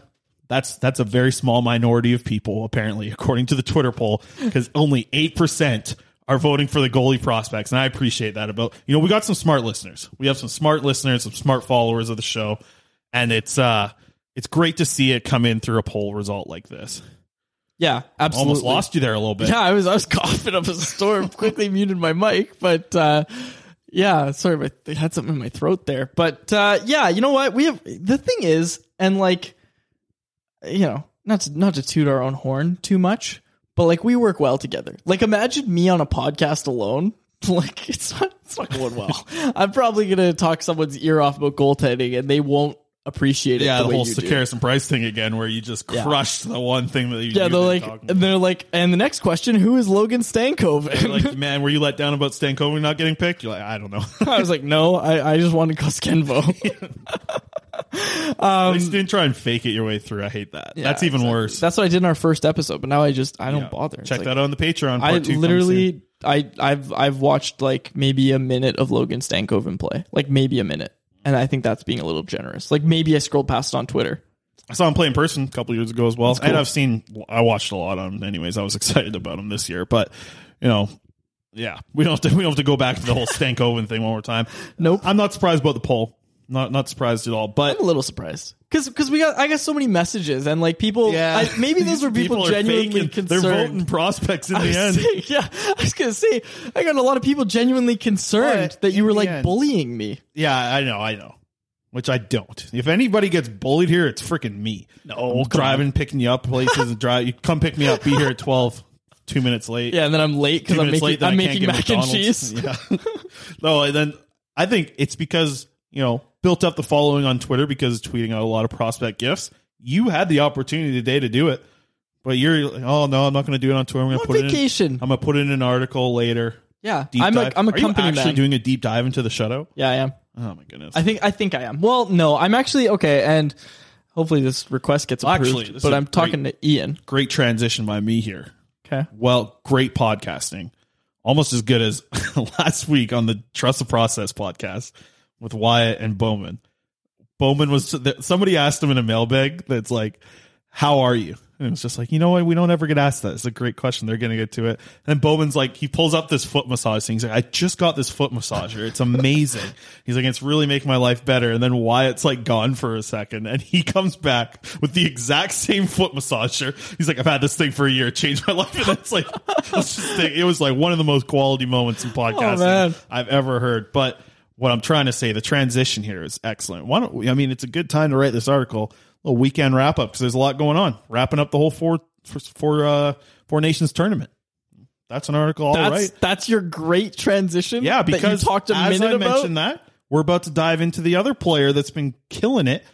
that's that's a very small minority of people, apparently, according to the Twitter poll, because only eight percent are voting for the goalie prospects, and I appreciate that. About you know, we got some smart listeners. We have some smart listeners, some smart followers of the show, and it's uh it's great to see it come in through a poll result like this. Yeah, absolutely. Almost lost you there a little bit. Yeah, I was I was coughing up a storm. Quickly muted my mic, but uh, yeah, sorry, I had something in my throat there. But uh, yeah, you know what? We have the thing is, and like, you know, not to not to toot our own horn too much, but like we work well together. Like, imagine me on a podcast alone. Like, it's not it's not going well. I'm probably gonna talk someone's ear off about goaltending, and they won't appreciate it. Yeah, the, the, whole. Sekeres and Price thing again, where you just Yeah. crushed the one thing that you Yeah, they're like, they're like, and the next question, who is Logan Stankoven? Like, man, were you let down about Stankoven not getting picked? You're like, I don't know. I was like, no, I, I just wanted Koskenvuo. At um, least didn't try and fake it your way through. I hate that. Yeah, That's even exactly. worse. That's what I did in our first episode, but now I just I don't Yeah. bother. It's Check like- that out on the Patreon. I two literally I I've I've watched like maybe a minute of Logan Stankoven play, like maybe a minute, and I think that's being a little generous. Like maybe I scrolled past it on Twitter. I saw him play in person a couple years ago as well. Cool. And I've seen, I watched a lot on him. Anyways, I was excited about him this year. But you know, yeah, we don't have to. We don't have to go back to the whole Stankoven thing one more time. Nope. I'm not surprised about the poll. Not not surprised at all. But I'm a little surprised because we got I got so many messages and like people. Yeah. I, maybe those were people, are genuinely concerned. They're voting prospects in I the end. saying- yeah, I was gonna say I got a lot of people genuinely concerned But that you were like end- bullying me. Yeah, I know, I know. Which I don't. If anybody gets bullied here, it's freaking me. No, driving, picking you up places, and drive. You come pick me up. Be here at twelve. Two minutes late. Yeah, and then I'm late because I'm making late, I'm making get mac and cheese. Yeah. no, and then I think it's because you know built up the following on Twitter because tweeting out a lot of prospect gifts. You had the opportunity today to do it, but you're like, oh no, I'm not going to do it on Twitter. I'm going to put it. In, vacation. I'm going to put it in an article later. Yeah, Deep I'm a dive. I'm a Are you company actually man. doing a deep dive into the shutout. yeah, I am. Oh my goodness. I think I think I am. Well, no, I'm actually okay, and hopefully this request gets approved. Actually, but I'm talking to Ian. Great transition by me here. Okay. Well, great podcasting. Almost as good as last week on the Trust the Process podcast with Wyatt and Bowman. Bowman was somebody asked him in a mailbag that's like, "How are you?" And it was just like, you know what? We don't ever get asked that. It's a great question. They're going to get to it. And then Bowman's like, he pulls up this foot massage thing. He's like, I just got this foot massager. It's amazing. He's like, it's really making my life better. And then Wyatt's like gone for a second and he comes back with the exact same foot massager. He's like, I've had this thing for a year. It changed my life. And it's like, just it was like one of the most quality moments in oh, podcasting man. I've ever heard. But what I'm trying to say, the transition here is excellent. Why don't we, I mean, it's a good time to write this article. A weekend wrap up because there's a lot going on. Wrapping up the whole four for, for uh Four Nations tournament. That's an article, all that's right. that's your great transition. Yeah, because talked a as minute I about. mentioned that, we're about to dive into the other player that's been killing it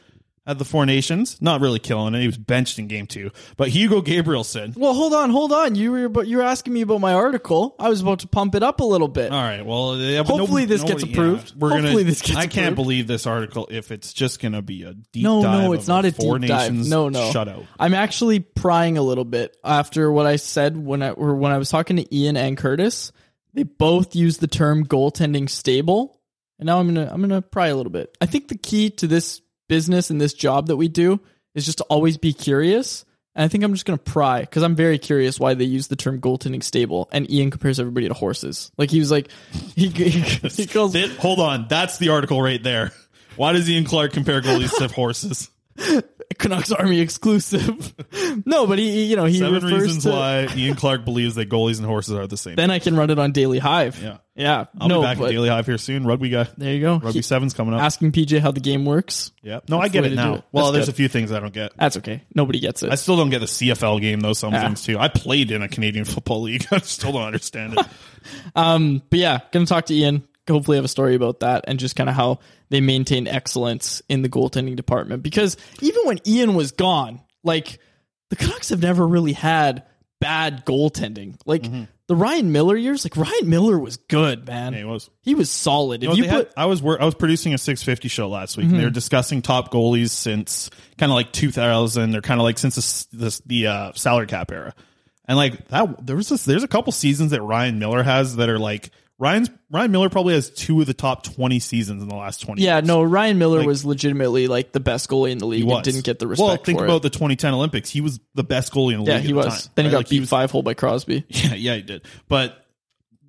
at the Four Nations. Not really killing it. He was benched in game two. But Hugo Gabrielson. Well, hold on, hold on. You were but you were asking me about my article. I was about to pump it up a little bit. All right. Well, yeah, Hopefully no- this nobody- gets approved. yeah, we're Hopefully gonna. this gets I can't believe this article if it's just going to be a deep no, dive. no, it's of not a Four deep dive. Nations No, no. shutout. I'm actually prying a little bit after what I said when I or when I was talking to Ian and Curtis. They both used the term goaltending stable, and now I'm gonna I'm gonna pry a little bit. I think the key to this business and this job that we do is just to always be curious. And I think I'm just gonna pry because I'm very curious why they use the term goaltending stable. And Ian compares everybody to horses. Like he was like, he, he, he calls That- hold on. That's the article right there. Why does Ian Clark compare goalies to horses? Canucks Army exclusive. no, but he, you know, he Seven refers reasons to. why Ian Clark believes that goalies and horses are the same. Then I can run it on Daily Hive. Yeah. yeah. I'll no, be back at Daily Hive here soon. Rugby guy. there you go. Rugby He- seven's coming up. asking PJ how the game works. Yeah. No, I get it way to do now. it. Well, That's there's good. a few things I don't get. That's okay. Nobody gets it. I still don't get the CFL game though. Some things too. I played in a Canadian Football League. I still don't understand it. Um, but yeah, gonna talk to Ian. Hopefully, have a story about that and just kind of how they maintain excellence in the goaltending department. Because even when Ian was gone, like the Canucks have never really had bad goaltending. Like the Ryan Miller years, like Ryan Miller was good, man. Yeah, he was. He was solid. You If know, you put had, I was wor- I was producing a 650 show last week. Mhm. and They were discussing top goalies since kind of like 2000. They're kind of like since this, this, the uh, salary cap era, and like that there was this, there's a couple seasons that Ryan Miller has that are like Ryan's Ryan Miller probably has two of the top 20 seasons in the last 20. Yeah, years. no, Ryan Miller Like- was legitimately like the best goalie in the league He was. and didn't get the respect Well, think about it. the 2010 Olympics. He was the best goalie in the yeah, league. he at the was. time, then he got Like, beat five hole by Crosby. Yeah, yeah, he did. But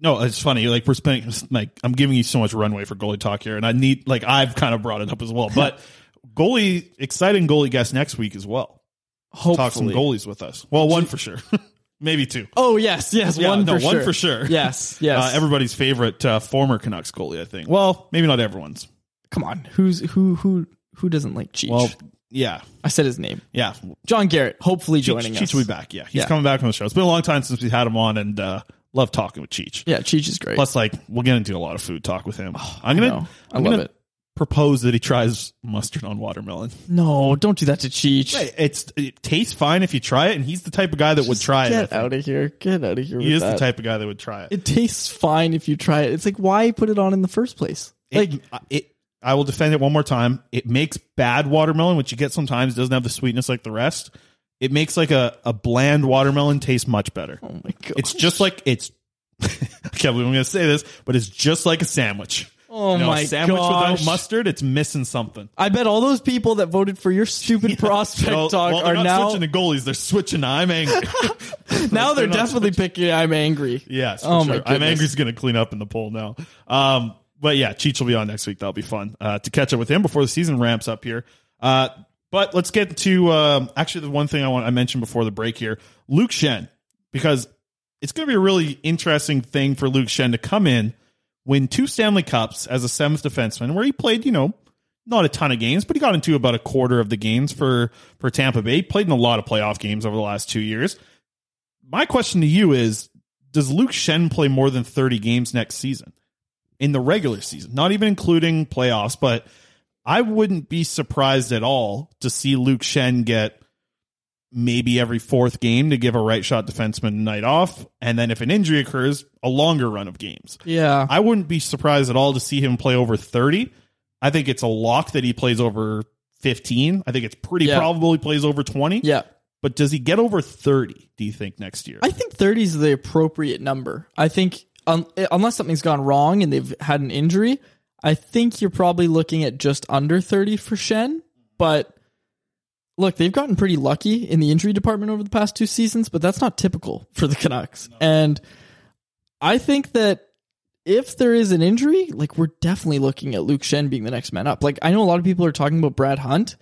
no, it's funny. Like we're spending like I'm giving you so much runway for goalie talk here, and I need like I've kind of brought it up as well. But goalie, exciting goalie guest next week as well. Talk some goalies with us. Well, one for sure, maybe two. Oh yes, yes, Yeah, one no, for one sure. for sure. Yes, yes. Uh, everybody's favorite uh, former Canucks goalie, I think. Well, maybe not everyone's. Come on, who's who who who doesn't like Cheech? Well, yeah, I said his name. yeah. John Garrett, hopefully Cheech, joining us. Cheech will be back. Yeah, he's Yeah. coming back on the show. It's been a long time since we had him on, and uh, love talking with Cheech. Yeah, Cheech is great. Plus, like, we'll get into a lot of food talk with him. I'm gonna. I love gonna it. Propose that he tries mustard on watermelon. No, don't do that to Cheech. Hey, It's it tastes fine if you try it, and he's the type of guy that would try it. Get think. out of here. Get out of here. He with is that. the type of guy that would try it. It tastes fine if you try it. It's like why put it on in the first place? Like It, it, I will defend it one more time. It makes bad watermelon, which you get sometimes, doesn't have the sweetness like the rest. It makes like a, a bland watermelon taste much better. oh my god. It's just like it's. I can't believe I'm going to say this, but it's just like a sandwich. Oh know, my sandwich gosh. without mustard, it's missing something. I bet all those people that voted for your stupid prospect Well, talk well, not now switching to goalies; they're switching to I'm angry. now they're they're definitely picking I'm angry. Yes, for Oh sure. my I'm angry angry's going to clean up in the poll now. Um, but yeah, Cheech will be on next week. That'll be fun uh, to catch up with him before the season ramps up here. Uh, but let's get to um, actually the one thing I want I mentioned before the break here, Luke Schenn, because it's going to be a really interesting thing for Luke Schenn to come in, win two Stanley Cups as a seventh defenseman, where he played, you know, not a ton of games, but he got into about a quarter of the games for for Tampa Bay. He Played in a lot of playoff games over the last two years. My question to you is: Does Luke Schenn play more than thirty games next season in the regular season? Not even including playoffs, but I wouldn't be surprised at all to see Luke Schenn get maybe every fourth game to give a right shot defenseman a night off, and then if an injury occurs, a longer run of games. Yeah. I wouldn't be surprised at all to see him play over 30. I think it's a lock that he plays over 15. I think it's pretty Yeah. probable he plays over 20. Yeah. But does he get over 30, do you think, next year? I think 30 is the appropriate number. I think un- unless something's gone wrong and they've had an injury, I think you're probably looking at just under 30 for Schenn. But look, they've gotten pretty lucky in the injury department over the past two seasons, but that's not typical for the Canucks. And I think that if there is an injury, like we're definitely looking at Luke Schenn being the next man up. Like I know a lot of people are talking about Brad Hunt.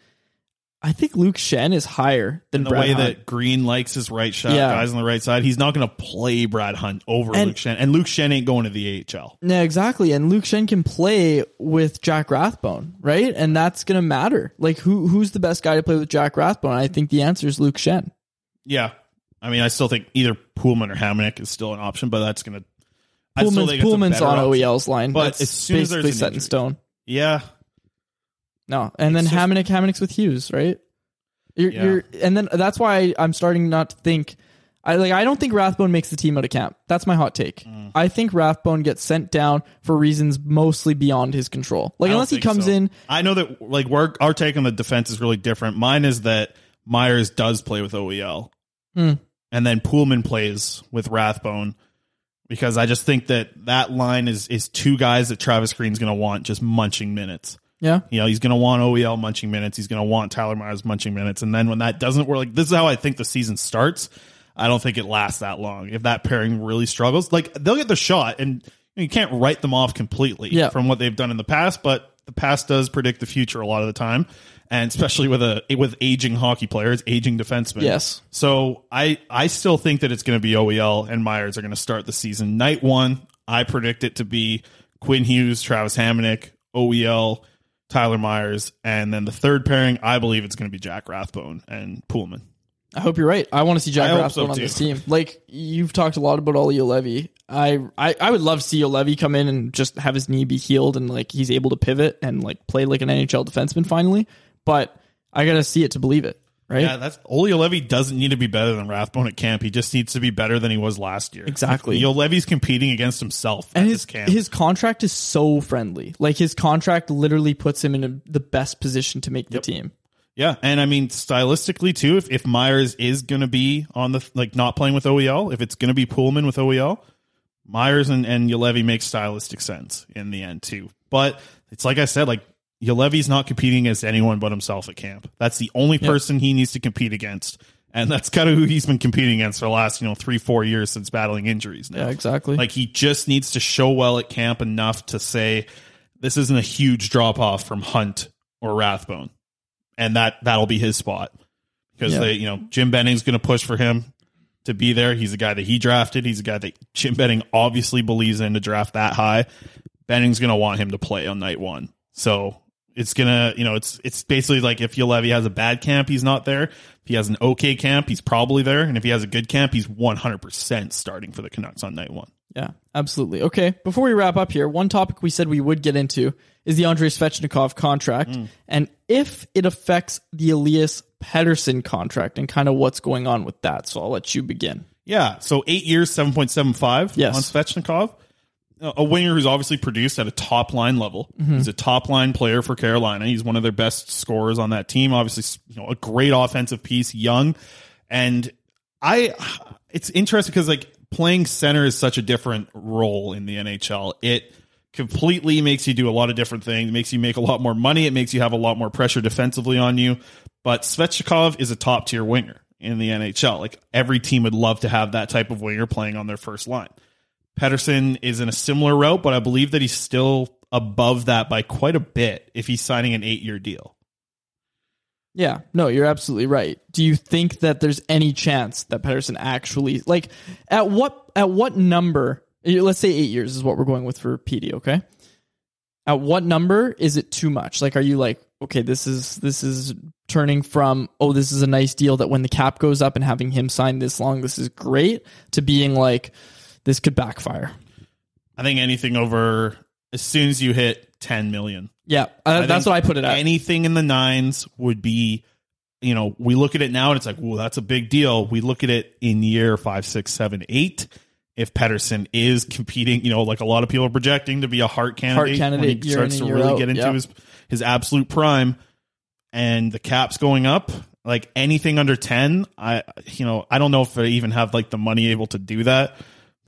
I think Luke Schenn is higher than the Brad way Hunt. that Green likes his right shot, Yeah. guys on the right side, he's not going to play Brad Hunt over And- Luke Schenn. And Luke Schenn ain't going to the AHL. Yeah, exactly. And Luke Schenn can play with Jack Rathbone, right? And that's gonna matter. Like who who's the best guy to play with Jack Rathbone? I think the answer is Luke Schenn. Yeah. I mean, I still think either Poolman or Hamonic is still an option, but that's going to. I still Poolman's, think it's a Poolman's on. OEL's line, But That's as soon as basically an set in injury- stone. Yeah. No, and then It's just- Hamonic, Hamonic's with Hughes, right? You're, Yeah. you're, and then that's why I'm starting not to think. I like. I don't think Rathbone makes the team out of camp. That's my hot take. Mm. I think Rathbone gets sent down for reasons mostly beyond his control. Like unless he comes so. in, I know that like our our take on the defense is really different. Mine is that Myers does play with OEL, Hmm. and then Poolman plays with Rathbone because I just think that that line is is two guys that Travis Green's going to want just munching minutes. Yeah, You know, he's going to want OEL munching minutes. He's going to want Tyler Myers munching minutes. And then when that doesn't work, like this is how I think the season starts. I don't think it lasts that long. If that pairing really struggles, like they'll get the shot and you can't write them off completely Yeah. from what they've done in the past, but the past does predict the future a lot of the time. And especially with a with aging hockey players, aging defensemen. Yes. So I I still think that it's going to be OEL and Myers are going to start the season. Night one, I predict it to be Quinn Hughes, Travis Hamonic, OEL, Tyler Myers, and then the third pairing, I believe it's going to be Jack Rathbone and Poolman. I hope you're right. I want to see Jack I Rathbone so, on too. this team. Like you've talked a lot about Olli Juolevi. I, I I would love to see Levy come in and just have his knee be healed and like he's able to pivot and like play like an NHL defenseman finally. But I gotta see it to believe it, right? Yeah, that's Olli Juolevi doesn't need to be better than Rathbone at camp. He just needs to be better than he was last year. Exactly. Olli Juolevi's competing against himself and at his camp. his contract is so friendly. Like his contract literally puts him in a, the best position to make the team. Yeah, and I mean stylistically too. If if Myers is going to be on the like not playing with OEL, if it's going to be Poolman with OEL, Myers and and Juolevi make stylistic sense in the end too. But it's like I said, like Juolevi's not competing against anyone but himself at camp. That's the only person he needs to compete against, and that's kind of who he's been competing against for the last you know three four years since battling injuries. Now. Yeah, exactly. Like he just needs to show well at camp enough to say this isn't a huge drop off from Hunt or Rathbone, and that that'll be his spot because Yeah. they you know Jim Benning's going to push for him to be there. He's a guy that he drafted. He's a guy that Jim Benning obviously believes in to draft that high. Benning's going to want him to play on night one, so it's gonna you know it's it's basically like if Levy has a bad camp, he's not there. If he has an okay camp, he's probably there, and if he has a good camp, he's one hundred percent starting for the Canucks on night one. Yeah, absolutely. Okay, before we wrap up here, one topic we said we would get into is the Andrei Svechnikov contract Mm. and if it affects the Elias Pettersson contract and kind of what's going on with that. So I'll let you begin. Yeah, so eight years, seven point seven five Yes. on Svechnikov. A winger who's obviously produced at a top line level. Mhm. He's a top line player for Carolina. He's one of their best scorers on that team. Obviously, you know, a great offensive piece, young, and I. It's interesting because like playing center is such a different role in the NHL. It completely makes you do a lot of different things. It makes you make a lot more money. It makes you have a lot more pressure defensively on you. But Svechnikov is a top tier winger in the NHL. Like every team would love to have that type of winger playing on their first line. Pettersson is in a similar route, but I believe that he's still above that by quite a bit if he's signing an eight year deal. Yeah, no, you're absolutely right. Do you think that there's any chance that Pettersson actually like at what at what number? Let's say eight years is what we're going with for PD. Okay, at what number is it too much? Like, are you like, okay, this is this is turning from oh, this is a nice deal that when the cap goes up and having him sign this long, this is great, to being like, this could backfire. I think anything over as soon as you hit 10 million. Yeah, uh, that's what I put it at. Anything in the nines would be, you know, we look at it now and it's like, well, that's a big deal. We look at it in year five, six, seven, eight. If Pettersson is competing, you know, like a lot of people are projecting to be a heart candidate, heart candidate when he starts to really out, get into yeah. his his absolute prime, and the cap's going up, like anything under ten, I you know, I don't know if I even have like the money able to do that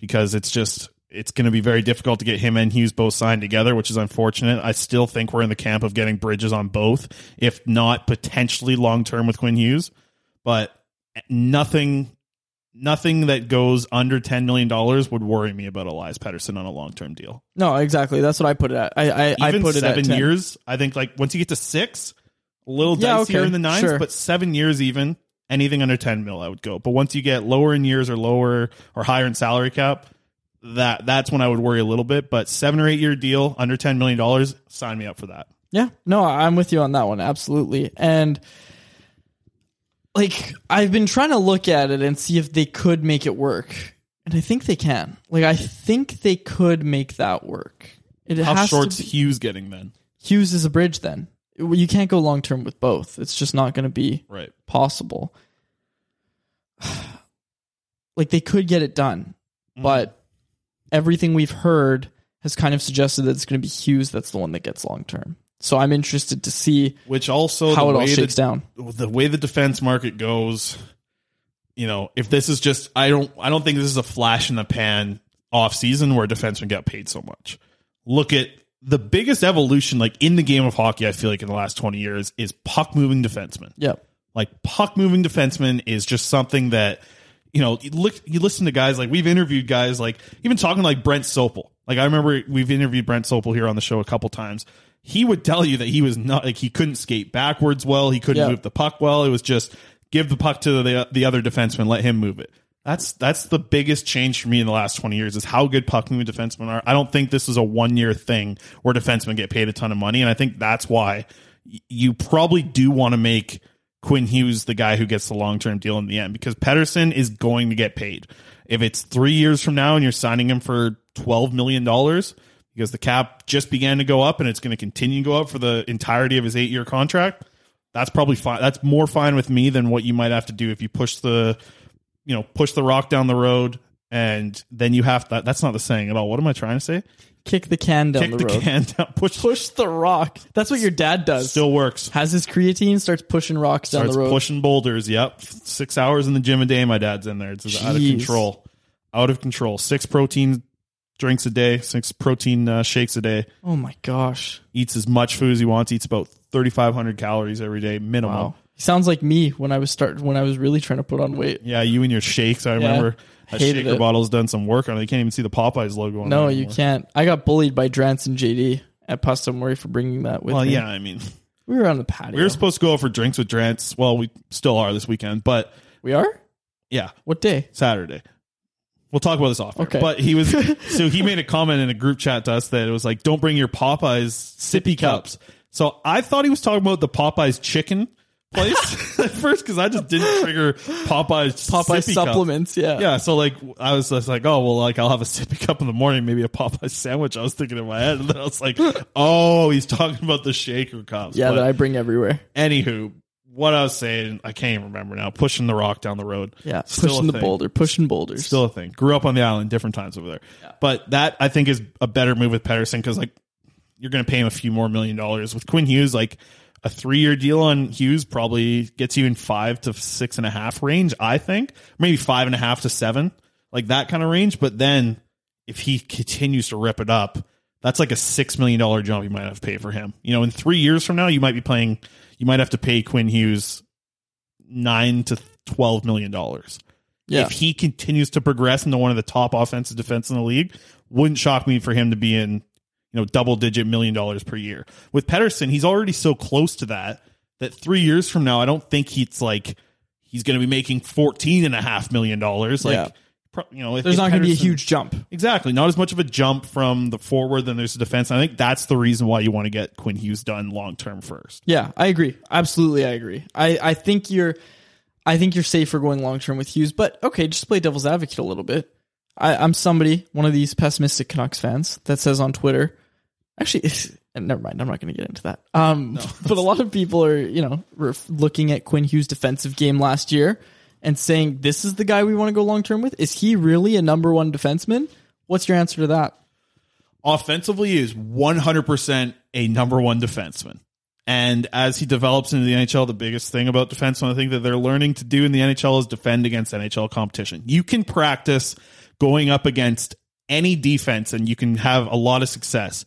because it's just it's going to be very difficult to get him and Hughes both signed together, which is unfortunate. I still think we're in the camp of getting bridges on both, if not potentially long term with Quinn Hughes. But nothing, nothing that goes under ten million dollars would worry me about Elias Pettersson on a long term deal. No, exactly. That's what I put it at. I I, I put it seven at 10. years. I think like once you get to six, A little Yeah, dicier okay, in the nines, sure. but seven years even. Anything under ten mil, I would go. But once you get lower in years or lower or higher in salary cap, that that's when I would worry a little bit. But seven or eight year deal under ten million dollars, sign me up for that. Yeah, no, I'm with you on that one. Absolutely. And like, I've been trying to look at it and see if they could make it work. And I think they can. Like, I think they could make that work. It How has short's to be, Hughes getting then? Hughes is a bridge then. You can't go long term with both. It's just not going to be Right. possible. like, they could get it done, Mm-hmm. but everything we've heard has kind of suggested that it's going to be Hughes that's the one that gets long term. So I'm interested to see Which also how it all shakes the, down. The way the defense market goes, you know, if this is just I don't I don't think this is a flash in the pan off season where defensemen get paid so much. Look at the biggest evolution like in the game of hockey, I feel like in the last 20 years is puck moving defensemen. Yep. Like puck moving defenseman is just something that you know, you look you listen to guys like we've interviewed guys like even talking like Brent Sopel. Like I remember we've interviewed Brent Sopel here on the show a couple times. He would tell you that he was not like he couldn't skate backwards well, he couldn't Yeah. move the puck well. It was just give the puck to the the other defenseman, let him move it. That's that's the biggest change for me in the last 20 years is how good puck moving defensemen are. I don't think this is a one year thing where defensemen get paid a ton of money, and I think that's why you probably do want to make Quinn Hughes the guy who gets the long term deal in the end because Pettersson is going to get paid. If it's three years from now and you're signing him for twelve million dollars because the cap just began to go up and it's going to continue to go up for the entirety of his eight year contract, that's probably fine. That's more fine with me than what you might have to do if you push the, you know, push the rock down the road and then you have to. That's not the saying at all. What am I trying to say? Kick the can down Kick the the road. can down. Push. Push the rock. That's what your dad does. Still works. Has his creatine, starts pushing rocks down Starts the road. pushing boulders. Yep, six hours in the gym a day. My dad's in there. It's just out of Jeez. control. Out of control. Six protein drinks a day. Six protein uh, shakes a day. Oh my gosh. Eats as much food as he wants. Eats about thirty five hundred calories every day minimum. Wow. He sounds like me when I was start when I was really trying to put on weight. Yeah, you and your shakes. I remember that Hated shaker it. bottle's done some work on it. You can't even see the Popeyes logo on No, there you anymore. can't. I got bullied by Drance and JD at Pasta Murray for bringing that with Well, me. yeah, I mean, We were on the patio. we were supposed to go out for drinks with Drance. Well, we still are this weekend, but we are? yeah, What day? Saturday. We'll talk about this off. air. Okay. But he was so he made a comment in a group chat to us that it was like, "Don't bring your Popeyes sippy cups." So I thought he was talking about the Popeyes chicken place at first because I just didn't trigger Popeyes Popeye sippy cup. supplements, yeah. Yeah, so like I was just like, oh well, like I'll have a sippy cup in the morning, maybe a Popeye sandwich. I was thinking in my head, and then I was like, oh, he's talking about the shaker cups. Yeah, But that I bring everywhere. anywho, what I was saying, I can't even remember now. Pushing the rock down the road, Yeah, Still pushing a the thing. boulder, pushing boulders. Still a thing. Grew up on the island, different times over there. But that I think is a better move with Pettersson because like you're going to pay him a few more million dollars with Quinn Hughes. Like a three year deal on Hughes probably gets you in five to six and a half range. I think maybe five and a half to seven, like that kind of range. But then if he continues to rip it up, that's like a six million dollar jump you might have to pay for him. You know, in three years from now, you might be playing. You might have to pay Quinn Hughes nine to twelve million dollars. Yeah. If he continues to progress into one of the top offensive defense in the league, wouldn't shock me for him to be in, you know, double digit million dollars per year. With Pettersson, he's already so close to that that three years from now, I don't think he's like he's going to be making fourteen and a half million dollars. Like, Yeah. pro- you know, if, There's if not going to be a huge jump. Exactly. Not as much of a jump from the forward than there's a defense. I think that's the reason why you want to get Quinn Hughes done long term first. Yeah, I agree. Absolutely, I agree. I, I think you're, I think you're safer going long term with Hughes. But okay, just play devil's advocate a little bit. I, I'm somebody, one of these pessimistic Canucks fans, that says on Twitter, actually, never mind. I'm not going to get into that. Um, but a lot of people are, you know, looking at Quinn Hughes' defensive game last year and saying this is the guy we want to go long term with. Is he really a number one defenseman? What's your answer to that? offensively he is 100% a number one defenseman. And as he develops into the NHL, the biggest thing about defensemen, I think that they're learning to do in the NHL is defend against NHL competition. You can practice going up against any defense and you can have a lot of success.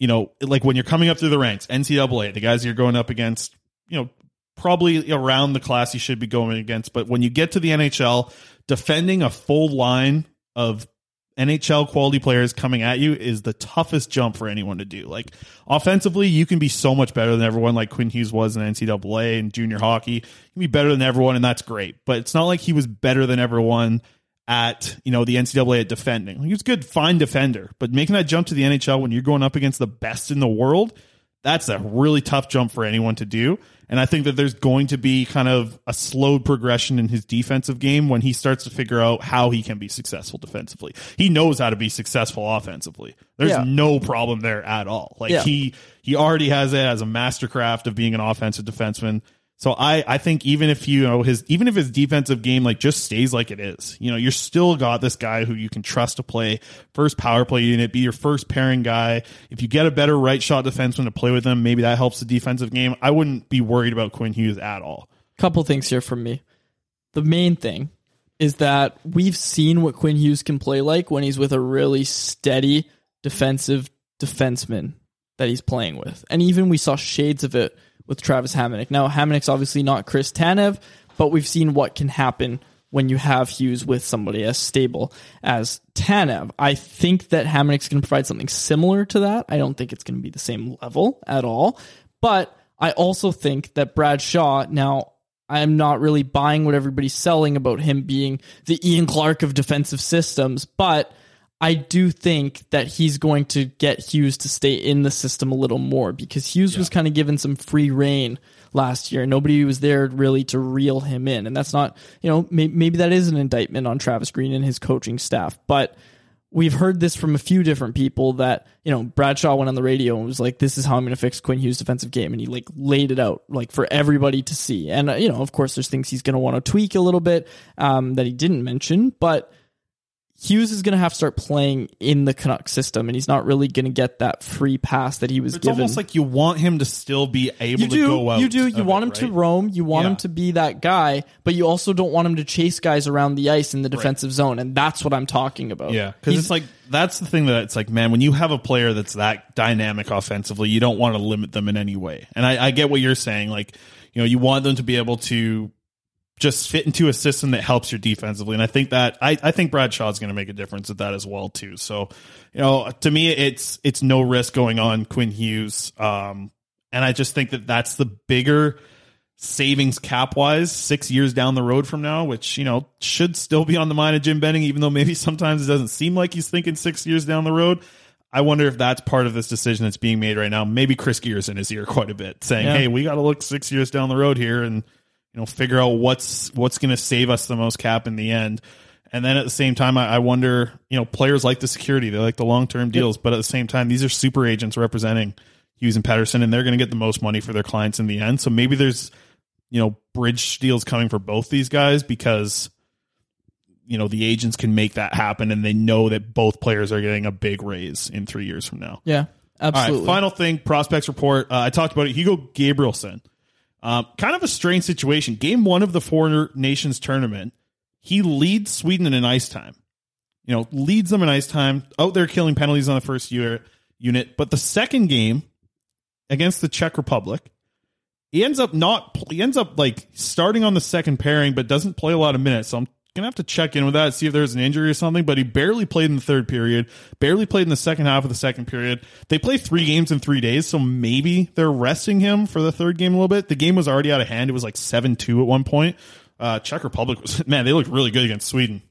You know, like when you're coming up through the ranks, NCAA, the guys you're going up against, you know, probably around the class you should be going against. But when you get to the NHL, defending a full line of NHL quality players coming at you is the toughest jump for anyone to do. Like offensively, you can be so much better than everyone, like Quinn Hughes was in NCAA and junior hockey. You can be better than everyone, and that's great. But it's not like he was better than everyone at you know the NCAA at defending. He was a good, fine defender, but making that jump to the NHL when you're going up against the best in the world, that's a really tough jump for anyone to do. And I think that there's going to be kind of a slowed progression in his defensive game when he starts to figure out how he can be successful defensively. He knows how to be successful offensively. There's Yeah. no problem there at all. Like Yeah. he he already has it as a mastercraft of being an offensive defenseman. So I, I think even if you know his even if his defensive game like just stays like it is, you know, you're still got this guy who you can trust to play first power play unit, be your first pairing guy. If you get a better right shot defenseman to play with him, maybe that helps the defensive game. I wouldn't be worried about Quinn Hughes at all. couple things here from me. The main thing is that we've seen what Quinn Hughes can play like when he's with a really steady defensive defenseman that he's playing with. And even we saw shades of it with Travis Hamonic. Now, Hamonic's obviously not Chris Tanev, but we've seen what can happen when you have Hughes with somebody as stable as Tanev. I think that Hamonic's going to provide something similar to that. I don't think it's going to be the same level at all. But I also think that Brad Shaw, now I'm not really buying what everybody's selling about him being the Ian Clark of defensive systems, but I do think that he's going to get Hughes to stay in the system a little more because Hughes was kind of given some free reign last year. Nobody was there really to reel him in. And that's not, you know, may- maybe that is an indictment on Travis Green and his coaching staff. But we've heard this from a few different people that, you know, Bradshaw went on the radio and was like, this is how I'm going to fix Quinn Hughes' defensive game. And he like laid it out like for everybody to see. And, uh, you know, of course, there's things he's going to want to tweak a little bit um, that he didn't mention. But Hughes is going to have to start playing in the Canuck system, and he's not really going to get that free pass that he was It's given. almost like you want him to still be able you to go out. you do. You want it, him to roam. You want him to be that guy, but you also don't want him to chase guys around the ice in the defensive zone, and that's what I'm talking about. Yeah, because it's like that's the thing that it's like, man, when you have a player that's that dynamic offensively, you don't want to limit them in any way. And I, I get what you're saying. Like, you know, you want them to be able to just fit into a system that helps your defensively. And I think that I, I think Bradshaw's going to make a difference at that as well too. So, you know, to me, it's it's no risk going on Quinn Hughes. Um, and I just think that that's the bigger savings cap wise six years down the road from now, which, you know, should still be on the mind of Jim Benning, even though maybe sometimes it doesn't seem like he's thinking six years down the road. I wonder if that's part of this decision that's being made right now. Maybe Chris Gear's in his ear quite a bit, saying, Yeah. "Hey, we got to look six years down the road here, and you know, figure out what's what's going to save us the most cap in the end." And then at the same time, I, I wonder, you know, players like the security, they like the long term deals, but at the same time, these are super agents representing Hughes and Pettersson, and they're going to get the most money for their clients in the end. So maybe there's, you know, bridge deals coming for both these guys because, you know, the agents can make that happen, and they know that both players are getting a big raise in three years from now. yeah, absolutely. All right, final thing, prospects report. Uh, I talked about it. Hugo Gabrielson. Um, kind of a strange situation. Game one of the Four Nations tournament, he leads Sweden in ice time. You know, leads them in ice time. Out there killing penalties on the first year, unit. But the second game against the Czech Republic, he ends up not. He ends up like starting on the second pairing, but doesn't play a lot of minutes. So I'm gonna have to check in with that, see if there's an injury or something. But he barely played in the third period, barely played in the second half of the second period. They play three games in three days, so maybe they're resting him for the third game a little bit. The game was already out of hand. It was like seven two at one point. Uh, Czech Republic was man, they looked really good against Sweden.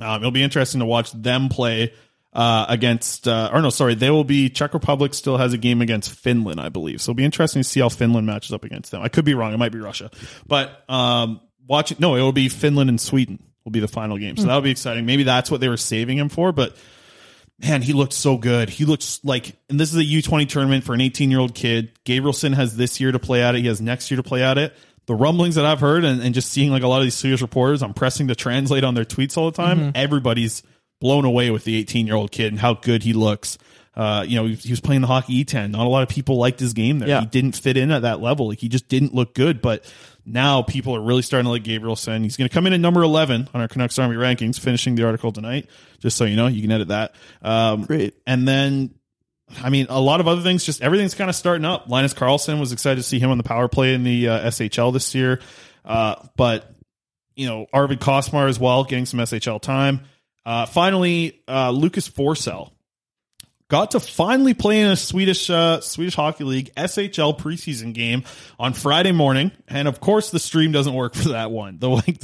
Um, it'll be interesting to watch them play uh, against. Uh, or no, sorry, they will be. Czech Republic still has a game against Finland, I believe. So it'll be interesting to see how Finland matches up against them. I could be wrong. It might be Russia, but um, watching. No, it will be Finland and Sweden will be the final game. So that'll be exciting. Maybe that's what they were saving him for, but. Man, he looked so good. He looks like, and this is a U20 tournament for an 18 year old kid. Gabrielson has this year to play at it. He has next year to play at it. The rumblings that I've heard and, and just seeing like a lot of these Swedish reporters, I'm pressing to translate on their tweets all the time. Everybody's blown away with the 18 year old kid and how good he looks. Uh, you know, he, he was playing the hockey E10. Not a lot of people liked his game there. Yeah. He didn't fit in at that level. Like he just didn't look good. But now people are really starting to like Gabrielson. He's going to come in at number 11 on our Canucks Army rankings, finishing the article tonight. Just so you know, you can edit that. Um, Great. And then, I mean, a lot of other things, just everything's kind of starting up. Linus Karlsson was excited to see him on the power play in the uh, SHL this year. Uh, but, you know, Arvid Costmar as well, getting some SHL time. Uh, finally, uh, Lucas Forsell got to finally play in a Swedish uh, Swedish Hockey League SHL preseason game on Friday morning, and of course the stream doesn't work for that one. The like,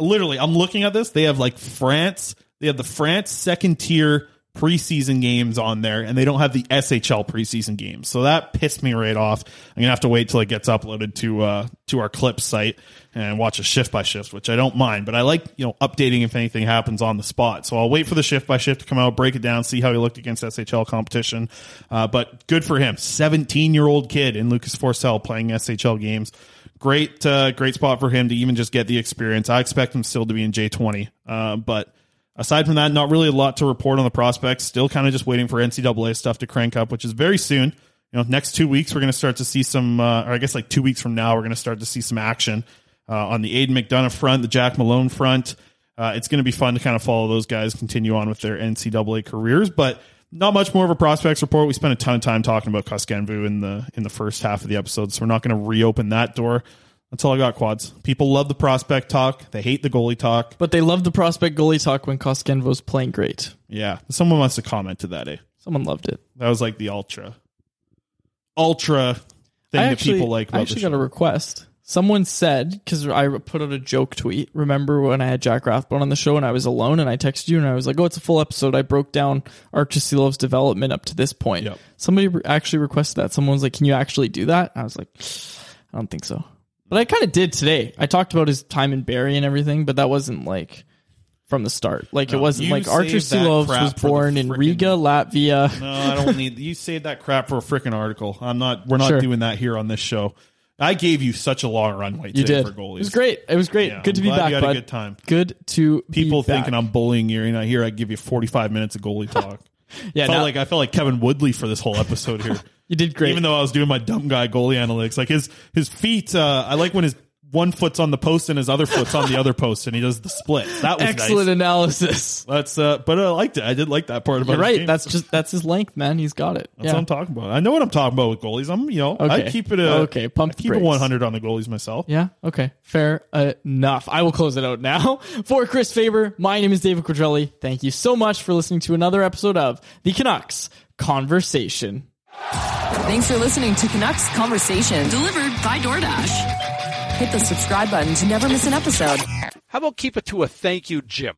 literally, I'm looking at this. They have like France. They have the France second tier preseason games on there, and they don't have the SHL preseason games. So that pissed me right off. I'm gonna have to wait till it gets uploaded to uh, to our clip site and watch a shift by shift, which I don't mind. But I like you know updating if anything happens on the spot. So I'll wait for the shift by shift to come out, break it down, see how he looked against SHL competition. Uh, but good for him, 17 year old kid in Lucas Forsell playing SHL games. Great, uh, great spot for him to even just get the experience. I expect him still to be in J20, uh, but Aside from that, not really a lot to report on the prospects. Still kind of just waiting for NCAA stuff to crank up, which is very soon. You know, next two weeks we're going to start to see some, uh, or I guess like two weeks from now we're going to start to see some action uh, on the Aidan McDonough front, the Jack Malone front. Uh, it's going to be fun to kind of follow those guys continue on with their NCAA careers, but not much more of a prospects report. We spent a ton of time talking about Koskenvuo in the in the first half of the episode, so we're not going to reopen that door. That's all I got, quads. People love the prospect talk. They hate the goalie talk. But they love the prospect goalie talk when Koskenvuo's playing great. Yeah. Someone must have commented that, eh? Someone loved it. That was like the ultra, ultra thing I that people like I actually got a request. Someone said because I put out a joke tweet. Remember when I had Jack Rathbone on the show and I was alone and I texted you and I was like, "Oh, it's a full episode." I broke down Arturs Silovs' development up to this point. Yep. Somebody actually requested that. Someone was like, "Can you actually do that?" I was like, "I don't think so." But I kind of did today. I talked about his time in Barrie and everything, but that wasn't like from the start. Like No, it wasn't like Arturs Silovs was born in Riga, Latvia. No, I don't need you saved that crap for a freaking article. I'm not we're not Sure. doing that here on this show. I gave you such a long runway You did. for goalies. It was great. It was great. Yeah, Good to I'm be glad back. you had a good time. Good to People be back. thinking I'm bullying you, and I hear I give you 45 minutes of goalie talk. Yeah, felt now- like I felt like Kevin Woodley for this whole episode here. You did great. Even though I was doing my dumb guy goalie analytics, like his his feet. Uh, I like when his one foot's on the post and his other foot's on the other post, and he does the split. That was Excellent nice. analysis. That's uh, but I liked it. I did like that part about. You're right. game. That's just that's his length, man. He's got it. That's yeah. what I'm talking about. I know what I'm talking about with goalies. I'm, you know, okay. I keep it a Okay, pump I keep it 100 on the goalies myself. Yeah. Okay. Fair enough. I will close it out now. For Chris Faber, my name is David Quadrelli. Thank you so much for listening to another episode of the Canucks Conversation. Thanks for listening to Canucks Conversation. Delivered by DoorDash. Hit the subscribe button to never miss an episode. How about keep it to a thank you, Jim?